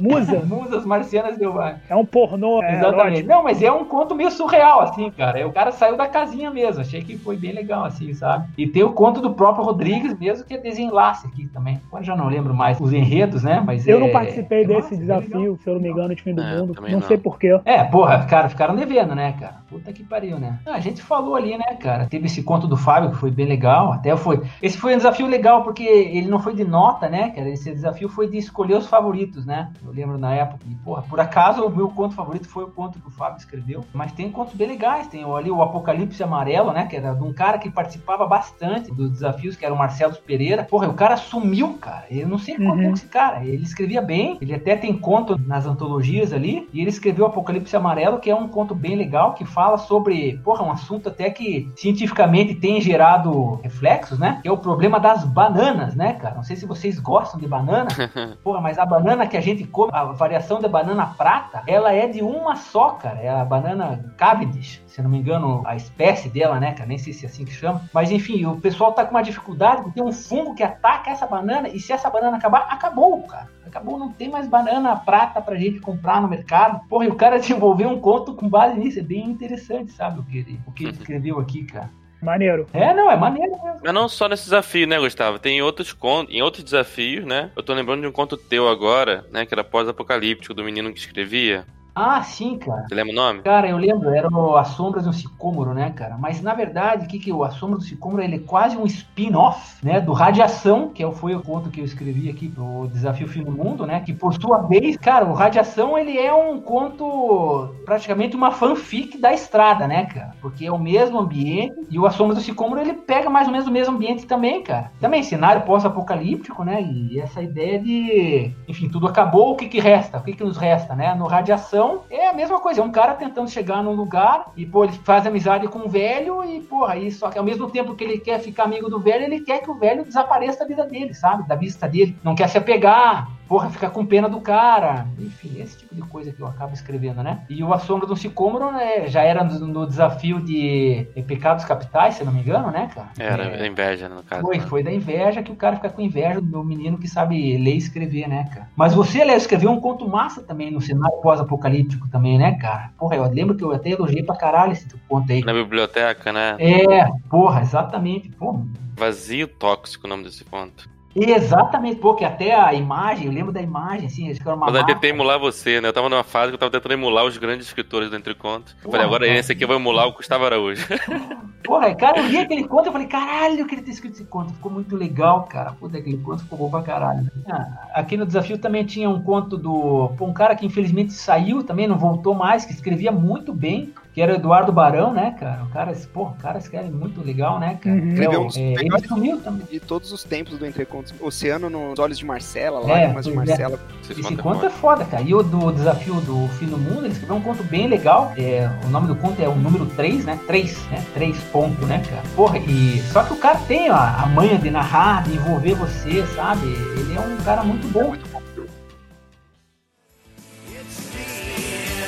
Musa. musas marcianas selvagens. É um pornô. é, Exatamente. erótico. Não, mas é um conto meio surreal, assim, cara. É, O cara saiu da casinha mesmo. Achei que foi bem legal, assim, sabe? E tem o conto do próprio Rodrigues mesmo, que é desenlace aqui também. Agora já não lembro mais os enredos, né? Mas Eu é- não participei é desse massa, é legal. desafio, se eu não me engano, de fim do É, mundo. Não, não. sei porquê. É, porra, cara, ficaram devendo, né, cara? Puta que pariu, né? Ah, a gente falou ali, né, cara? Teve esse conto do Fábio que foi bem legal. Até foi. Esse foi um desafio legal porque ele não foi de nota, né, cara? Esse desafio foi de escolher os favoritos, né? Eu lembro na época. E, porra, por acaso o meu conto favorito foi o conto que o Fábio escreveu. Mas tem contos bem legais. Tem ali o Apocalipse Amarelo, né? Que era de um cara que participava bastante dos desafios, que era o Marcelo Pereira. Porra, o cara sumiu, cara. Eu não sei como Uhum. é esse cara. Ele escrevia bem. Ele até tem conto nas antologias ali. E ele escreveu Apocalipse Amarelo, que é um conto bem legal, que fala sobre, porra, um assunto até que cientificamente tem gerado reflexos, né? Que é o problema das bananas, né, cara? Não sei se vocês gostam de banana. Porra, mas a banana que a gente come, a variação da banana prata, ela é de uma só, cara. É a banana Cavendish, se não me engano, a espécie dela, né, cara? Nem sei se é assim que chama. Mas enfim, o pessoal tá com uma dificuldade porque tem um fungo que ataca essa banana e se essa banana acabar, acabou, cara. Acabou, não tem mais banana prata pra gente comprar no mercado. Porra, e o cara desenvolveu um conto com base nisso. É bem interessante, sabe? O que ele, o que ele escreveu aqui, cara. Maneiro. É, não, é maneiro mesmo. Mas não só nesse desafio, né, Gustavo? Tem outros contos, em outros desafios, né? Eu tô lembrando de um conto teu agora, né? Que era pós-apocalíptico, do menino que escrevia. Ah, sim, cara. Você lembra o nome? Cara, eu lembro, era o As Sombras do Sicômoro, né, cara? Mas na verdade, o que que o As Sombras do Sicômoro ele é quase um spin-off, né, do Radiação, que é foi o conto que eu escrevi aqui pro Desafio Fim do Mundo, né? Que por sua vez, cara, o Radiação ele é um conto praticamente uma fanfic da estrada, né, cara? Porque é o mesmo ambiente e o As Sombras do Sicômoro ele pega mais ou menos o mesmo ambiente também, cara. Também cenário pós-apocalíptico, né? E essa ideia de, enfim, tudo acabou, o que que resta? O que que nos resta, né? No Radiação é a mesma coisa, é um cara tentando chegar num lugar e, pô, ele faz amizade com o velho e, porra, aí só que ao mesmo tempo que ele quer ficar amigo do velho, ele quer que o velho desapareça da vida dele, sabe? Da vista dele. Não quer se apegar. Porra, ficar com pena do cara. Enfim, esse tipo de coisa que eu acabo escrevendo, né? E o A Sombra do Sicômoro, né, já era no, no desafio de, Pecados Capitais, se não me engano, né, cara? Era É, da inveja, no caso. foi, né? foi da inveja que o cara fica com inveja do meu menino que sabe ler e escrever, né, cara? Mas você, Léo, escreveu um conto massa também no cenário pós-apocalíptico também, né, cara? Porra, eu lembro que eu até elogiei pra caralho esse conto aí. Na biblioteca, né? É, porra, exatamente. Porra, Vazio tóxico o nome desse conto. Exatamente, pô, que até a imagem, eu lembro da imagem, assim, que era uma Mas eu tentei emular você, né? Eu tava numa fase que eu tava tentando emular os grandes escritores do Entre Contos. Eu falei, agora cara. esse aqui eu vou emular o Gustavo Araújo. Porra, cara, eu li aquele conto e falei, caralho, eu queria ter escrito esse conto. Ficou muito legal, cara. Puta, aquele conto ficou bom pra caralho. Ah, aqui no desafio também tinha um conto do. Pô, um cara que infelizmente saiu também, não voltou mais, que escrevia muito bem, que era o Eduardo Barão, né, cara? O cara, pô, o cara escreve muito legal, né, cara? Uhum. É, uns é, ele sumiu também. De todos os tempos do Entrecontos. Oceano nos olhos de Marcela, É, Lágrimas de é. Marcela. Esse Esse conto é é foda. cara. E o do desafio do fim do mundo, ele escreveu um conto bem legal. É, o nome do conto é o número 3, né? 3, né? 3 ponto, né, cara? Porra, e só que o cara tem ó, a manha de narrar, de envolver você, sabe? Ele é um cara muito bom. It's the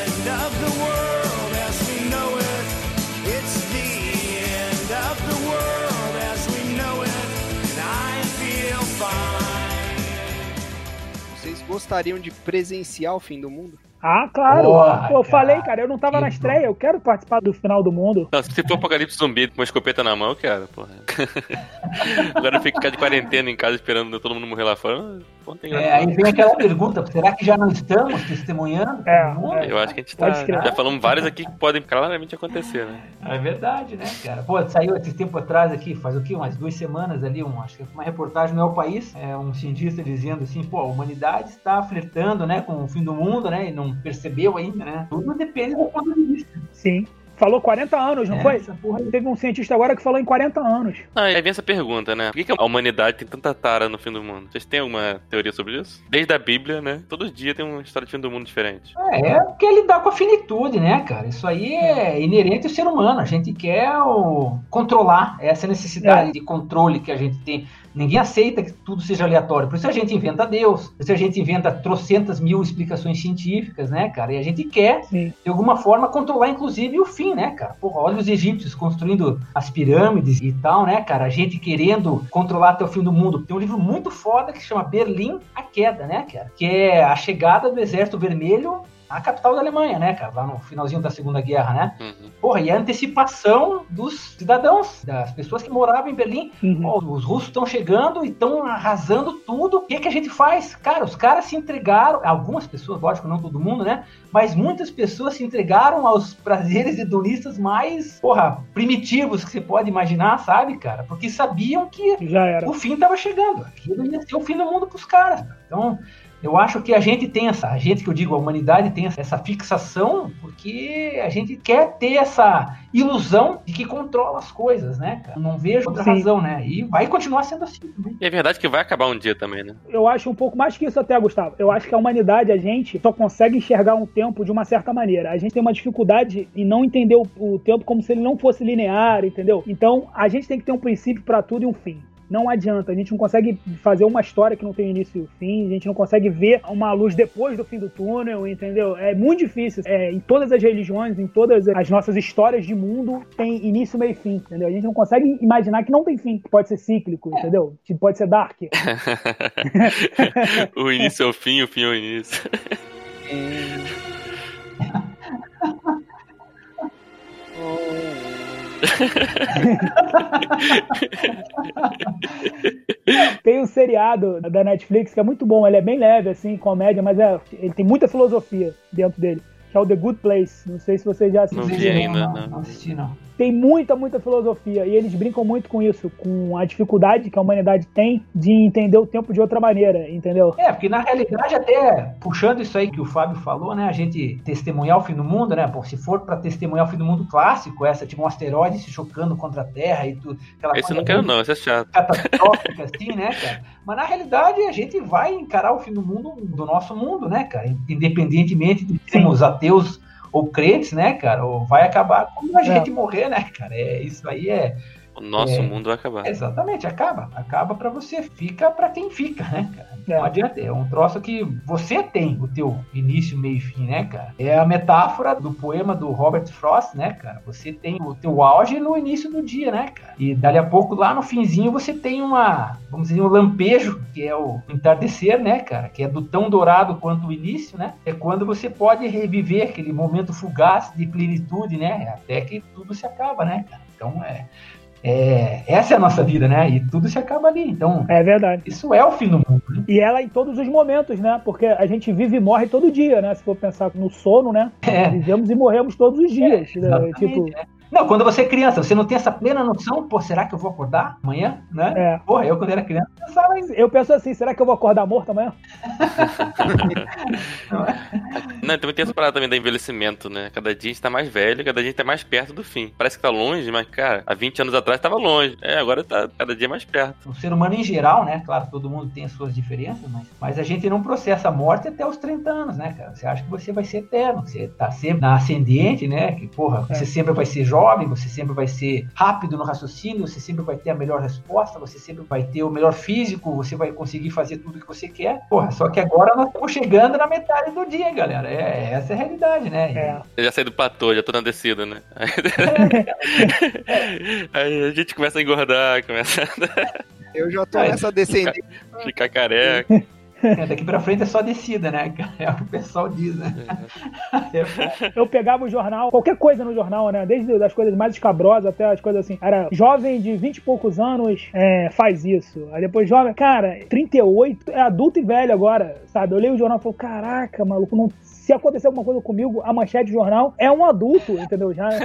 end of the world gostariam de presenciar o fim do mundo? Ah, claro. Pô, eu cara. falei, cara, eu não tava Que na estreia, eu quero participar do final do mundo. Não, se for apocalipse zumbi com uma escopeta na mão, eu quero, porra. Agora ficar de quarentena em casa esperando todo mundo morrer lá fora. É, aí vem aquela pergunta: será que já não estamos testemunhando? É, é. Eu acho que a gente tá. Pode escrever. Já falamos vários aqui que podem claramente acontecer, né? É verdade, né, cara? Pô, saiu esse tempo atrás aqui, faz o quê? Umas duas semanas ali, um, acho que uma reportagem no El País, é, um cientista dizendo assim, pô, a humanidade está flertando, né, com o fim do mundo, né, e não percebeu ainda, né? Tudo depende do ponto de vista. Sim. Falou 40 anos, não É, foi? essa porra. Teve um cientista agora que falou em 40 anos. Ah, e aí vem essa pergunta, né? Por que, que a humanidade tem tanta tara no fim do mundo? Vocês têm alguma teoria sobre isso? Desde a Bíblia, né? Todo dia tem uma história de fim do mundo diferente. É, é porque lidar com a finitude, né, cara? Isso aí é inerente ao ser humano. A gente quer o... controlar essa necessidade É. de controle que a gente tem. Ninguém aceita que tudo seja aleatório. Por isso a gente inventa Deus. Por isso a gente inventa trocentas mil explicações científicas, né, cara? E a gente quer, Sim. de alguma forma, controlar, inclusive, o fim, né, cara? Porra, olha os egípcios construindo as pirâmides e tal, né, cara? A gente querendo controlar até o fim do mundo. Tem um livro muito foda que chama Berlim, a Queda, né, cara? Que é a chegada do Exército Vermelho à capital da Alemanha, né, cara? Lá no finalzinho da Segunda Guerra, né? Uhum. Porra, e a antecipação dos cidadãos, das pessoas que moravam em Berlim. Uhum. Os russos estão chegando e estão arrasando tudo. O que, que a gente faz? Cara, os caras se entregaram, algumas pessoas, lógico, não todo mundo, né? Mas muitas pessoas se entregaram aos prazeres hedonistas mais, porra, primitivos que você pode imaginar, sabe, cara? Porque sabiam que Já era. o fim estava chegando. Aquilo ia ser o fim do mundo para os caras. Então, eu acho que a gente tem essa, a gente que eu digo, a humanidade tem essa fixação porque a gente quer ter essa ilusão de que controla as coisas, né? cara? Não vejo outra Sim. razão, né? E vai continuar sendo assim. E é verdade que vai acabar um dia também, né? Eu acho um pouco mais que isso até, Gustavo. Eu acho que a humanidade, a gente só consegue enxergar um tempo de uma certa maneira. A gente tem uma dificuldade em não entender o, o tempo como se ele não fosse linear, entendeu? Então, a gente tem que ter um princípio pra tudo e um fim. Não adianta, a gente não consegue fazer uma história que não tem início e fim, a gente não consegue ver uma luz depois do fim do túnel, entendeu? É muito difícil. É, em todas as religiões, em todas as nossas histórias de mundo, tem início, meio e fim, entendeu? A gente não consegue imaginar que não tem fim, que pode ser cíclico, entendeu? Que pode ser dark. o início é o fim, o fim é o início. Tem um seriado da Netflix que é muito bom, ele é bem leve, assim, comédia, mas é, ele tem muita filosofia dentro dele, que é o The Good Place. Não sei se vocês já Não assistiram. vi ainda, não, não. não assisti, não. Tem muita, muita filosofia, e eles brincam muito com isso, com a dificuldade que a humanidade tem de entender o tempo de outra maneira, entendeu? É, porque na realidade, até puxando isso aí que o Fábio falou, né? A gente testemunhar o fim do mundo, né? Bom, se for para testemunhar o fim do mundo clássico, essa tipo um asteroide se chocando contra a Terra e tudo. Aquela Esse eu não quero, não, esse é chato. catastrófica, assim, né, cara? Mas na realidade a gente vai encarar o fim do mundo, do nosso mundo, né, cara? Independentemente de sermos ateus ou crentes, né, cara? Ou vai acabar quando a gente morrer, né, cara? É, isso aí é, O nosso É. mundo vai acabar. Exatamente, acaba. Acaba pra você, fica pra quem fica, né, cara? É. Não adianta, é um troço que você tem o teu início, meio e fim, né, cara? É a metáfora do poema do Robert Frost, né, cara? Você tem o teu auge no início do dia, né, cara? E dali a pouco, lá no finzinho, você tem uma, vamos dizer, um lampejo, que é o entardecer, né, cara? Que é do tão dourado quanto o início, né? É quando você pode reviver aquele momento fugaz de plenitude, né? Até que tudo se acaba, né, cara? Então, é, é, essa é a nossa vida, né? E tudo se acaba ali. Então, É verdade. isso é o fim do mundo. né? E ela em todos os momentos, né? Porque a gente vive e morre todo dia, né? Se for pensar no sono, né? É. Vivemos e morremos todos os dias. né? Exatamente, Tipo, né? Não, quando você é criança, você não tem essa plena noção, pô, será que eu vou acordar amanhã, né? é. Porra, eu quando era criança pensava em... Eu penso assim, será que eu vou acordar morto amanhã? Não, também tem essa parada também do envelhecimento, né? Cada dia a gente tá mais velho, cada dia a gente tá mais perto do fim. Parece que tá longe, mas, cara, há 20 anos atrás tava longe. É, agora tá cada dia mais perto. O ser humano em geral, né? Claro, todo mundo tem as suas diferenças, mas, mas a gente não processa a morte até os 30 anos, né, cara? Você acha que você vai ser eterno, você tá sempre na ascendente, né? Que, porra, É. você sempre vai ser jovem, você sempre vai ser rápido no raciocínio, você sempre vai ter a melhor resposta, você sempre vai ter o melhor físico, você vai conseguir fazer tudo que você quer. Porra, só que agora nós estamos chegando na metade do dia, galera. É, essa é a realidade, né? E- É. Eu já saí do platô, já tô na descida, né? Aí, aí a gente começa a engordar, começa Eu já tô É. nessa descendente. a ficar careca. É, daqui pra frente é só descida, né? cara? É o que o pessoal diz, né? Eu pegava o jornal, qualquer coisa no jornal, né? Desde as coisas mais escabrosas até as coisas assim. Era jovem de 20 e poucos anos é, faz isso. Aí depois jovem, cara, 38, é adulto e velho agora, sabe? Eu leio o jornal e falo, caraca, maluco, não. Se acontecer alguma coisa comigo, a manchete do jornal é um adulto, entendeu? Já.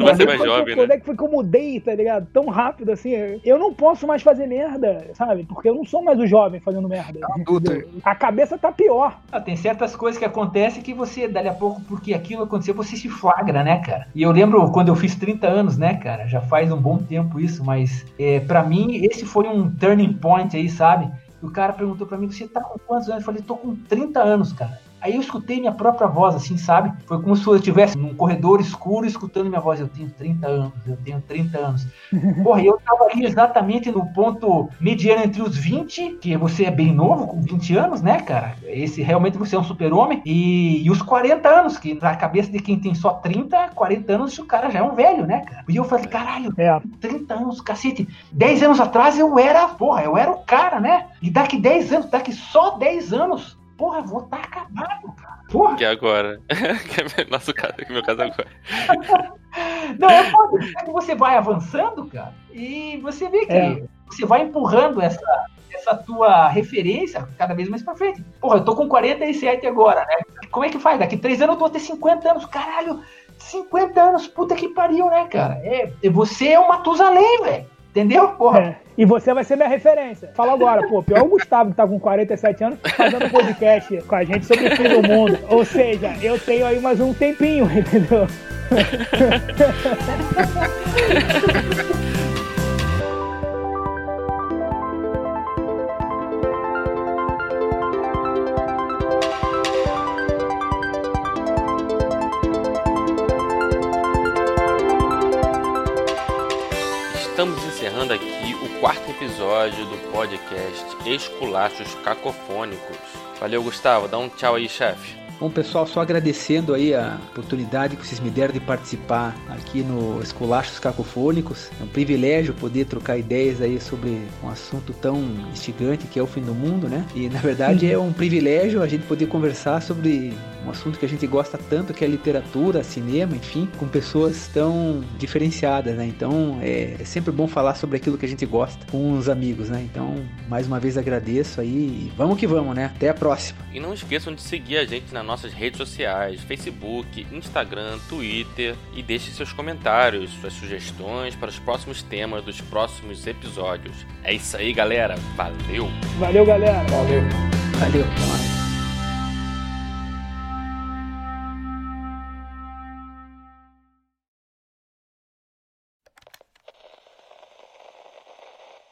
Vai ser mais Quando- jovem, Quando né? é que foi que eu mudei, tá ligado? Tão rápido assim. Eu não posso mais fazer merda, sabe? Porque eu não sou mais o jovem fazendo merda. adulto. entendeu? A cabeça tá pior. Ah, tem certas coisas que acontecem que você, dali a pouco, porque aquilo aconteceu, você se flagra, né, cara? E eu lembro quando eu fiz 30 anos, né, cara? Já faz um bom tempo isso, mas é, para mim esse foi um turning point aí, sabe? E o cara perguntou pra mim, você tá com quantos anos? Eu falei, tô com 30 anos, cara. Aí eu escutei minha própria voz, assim, sabe? Foi como se eu estivesse num corredor escuro escutando minha voz. Eu tenho 30 anos, eu tenho 30 anos. Porra, e eu tava ali exatamente no ponto mediano entre os 20, que você é bem novo, com 20 anos, né, cara? Esse realmente você é um super-homem. E, e os 40 anos, que na cabeça de quem tem só 30, 40 anos, o cara já é um velho, né, cara? E eu falei, caralho, É. 30 anos, cacete. 10 anos atrás eu era, porra, eu era o cara, né? E daqui 10 anos, daqui só 10 anos, porra, vou estar acabado, cara. Porra, Que agora. que é meu- nosso caso, que é meu caso agora. não, é foda. É que você vai avançando, cara, e você vê que É. você vai empurrando essa, essa tua referência cada vez mais pra frente. Porra, eu tô com 47 agora, né? Como é que faz? Daqui 3 anos eu vou ter 50 anos, caralho. 50 anos, puta que pariu, né, cara? É, você é o Matusalém, velho. Entendeu? Porra. É. E você vai ser minha referência. Fala agora, pô, pior é o Gustavo que tá com 47 anos fazendo podcast com a gente sobre o fim do mundo. Ou seja, eu tenho aí mais um tempinho, entendeu? encerrando aqui o quarto episódio do podcast Esculachos Cacofônicos. Valeu, Gustavo. Dá um tchau aí, chefe. Bom, pessoal, só agradecendo aí a oportunidade que vocês me deram de participar aqui no Escolachos Cacofônicos. É um privilégio poder trocar ideias aí sobre um assunto tão instigante que é o fim do mundo, né? E na verdade é um privilégio a gente poder conversar sobre um assunto que a gente gosta tanto, que é literatura, cinema, enfim, com pessoas tão diferenciadas, né? Então é, é sempre bom falar sobre aquilo que a gente gosta com os amigos, né? Então, mais uma vez agradeço aí e vamos que vamos, né? Até a próxima. E não esqueçam de seguir a gente nas nossas redes sociais, Facebook, Instagram, Twitter e deixe seus comentários, suas sugestões para os próximos temas dos próximos episódios. É isso aí, galera. Valeu! Valeu, galera. Valeu. Valeu,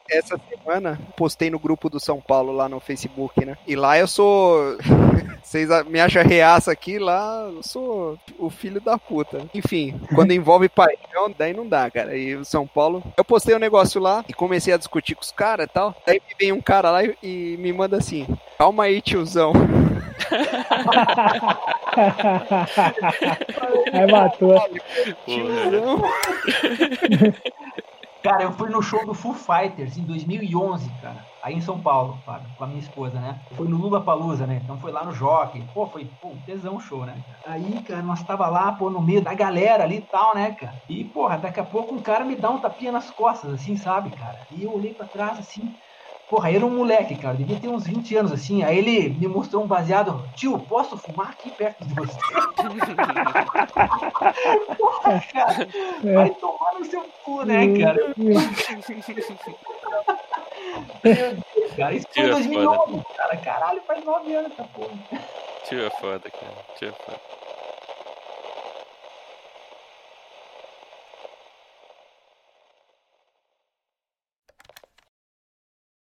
essa semana postei no grupo do São Paulo lá no Facebook, né? E lá eu sou. Vocês me acham reaça aqui, lá eu sou o filho da puta. Enfim, quando envolve paixão, daí não dá, cara. E o São Paulo. Eu postei um negócio lá e comecei a discutir com os caras e tal. Daí vem um cara lá e, e me manda assim: calma aí, tiozão. Aí matou. Tiozão. Cara, eu fui no show do Foo Fighters em 2011, cara. Aí em São Paulo, Fábio, com a minha esposa, né? Foi no Lula Palusa, né? Então foi lá no Jockey. Pô, foi pô, tesão show, né? Aí, cara, nós tava lá, pô, no meio da galera ali e tal, né, cara? E, porra, daqui a pouco um cara me dá um tapinha nas costas, assim, sabe, cara? E eu olhei pra trás, assim. Porra, aí era um moleque, cara, devia ter uns 20 anos, assim. Aí ele me mostrou um baseado. Tio, posso fumar aqui perto de você? Porra, cara, vai tomar no seu cu, né, cara? Meu Deus, cara, isso foi em Tio é 2011, cara. Caralho, faz nove anos essa porra. Tio é foda, cara. Tio é foda.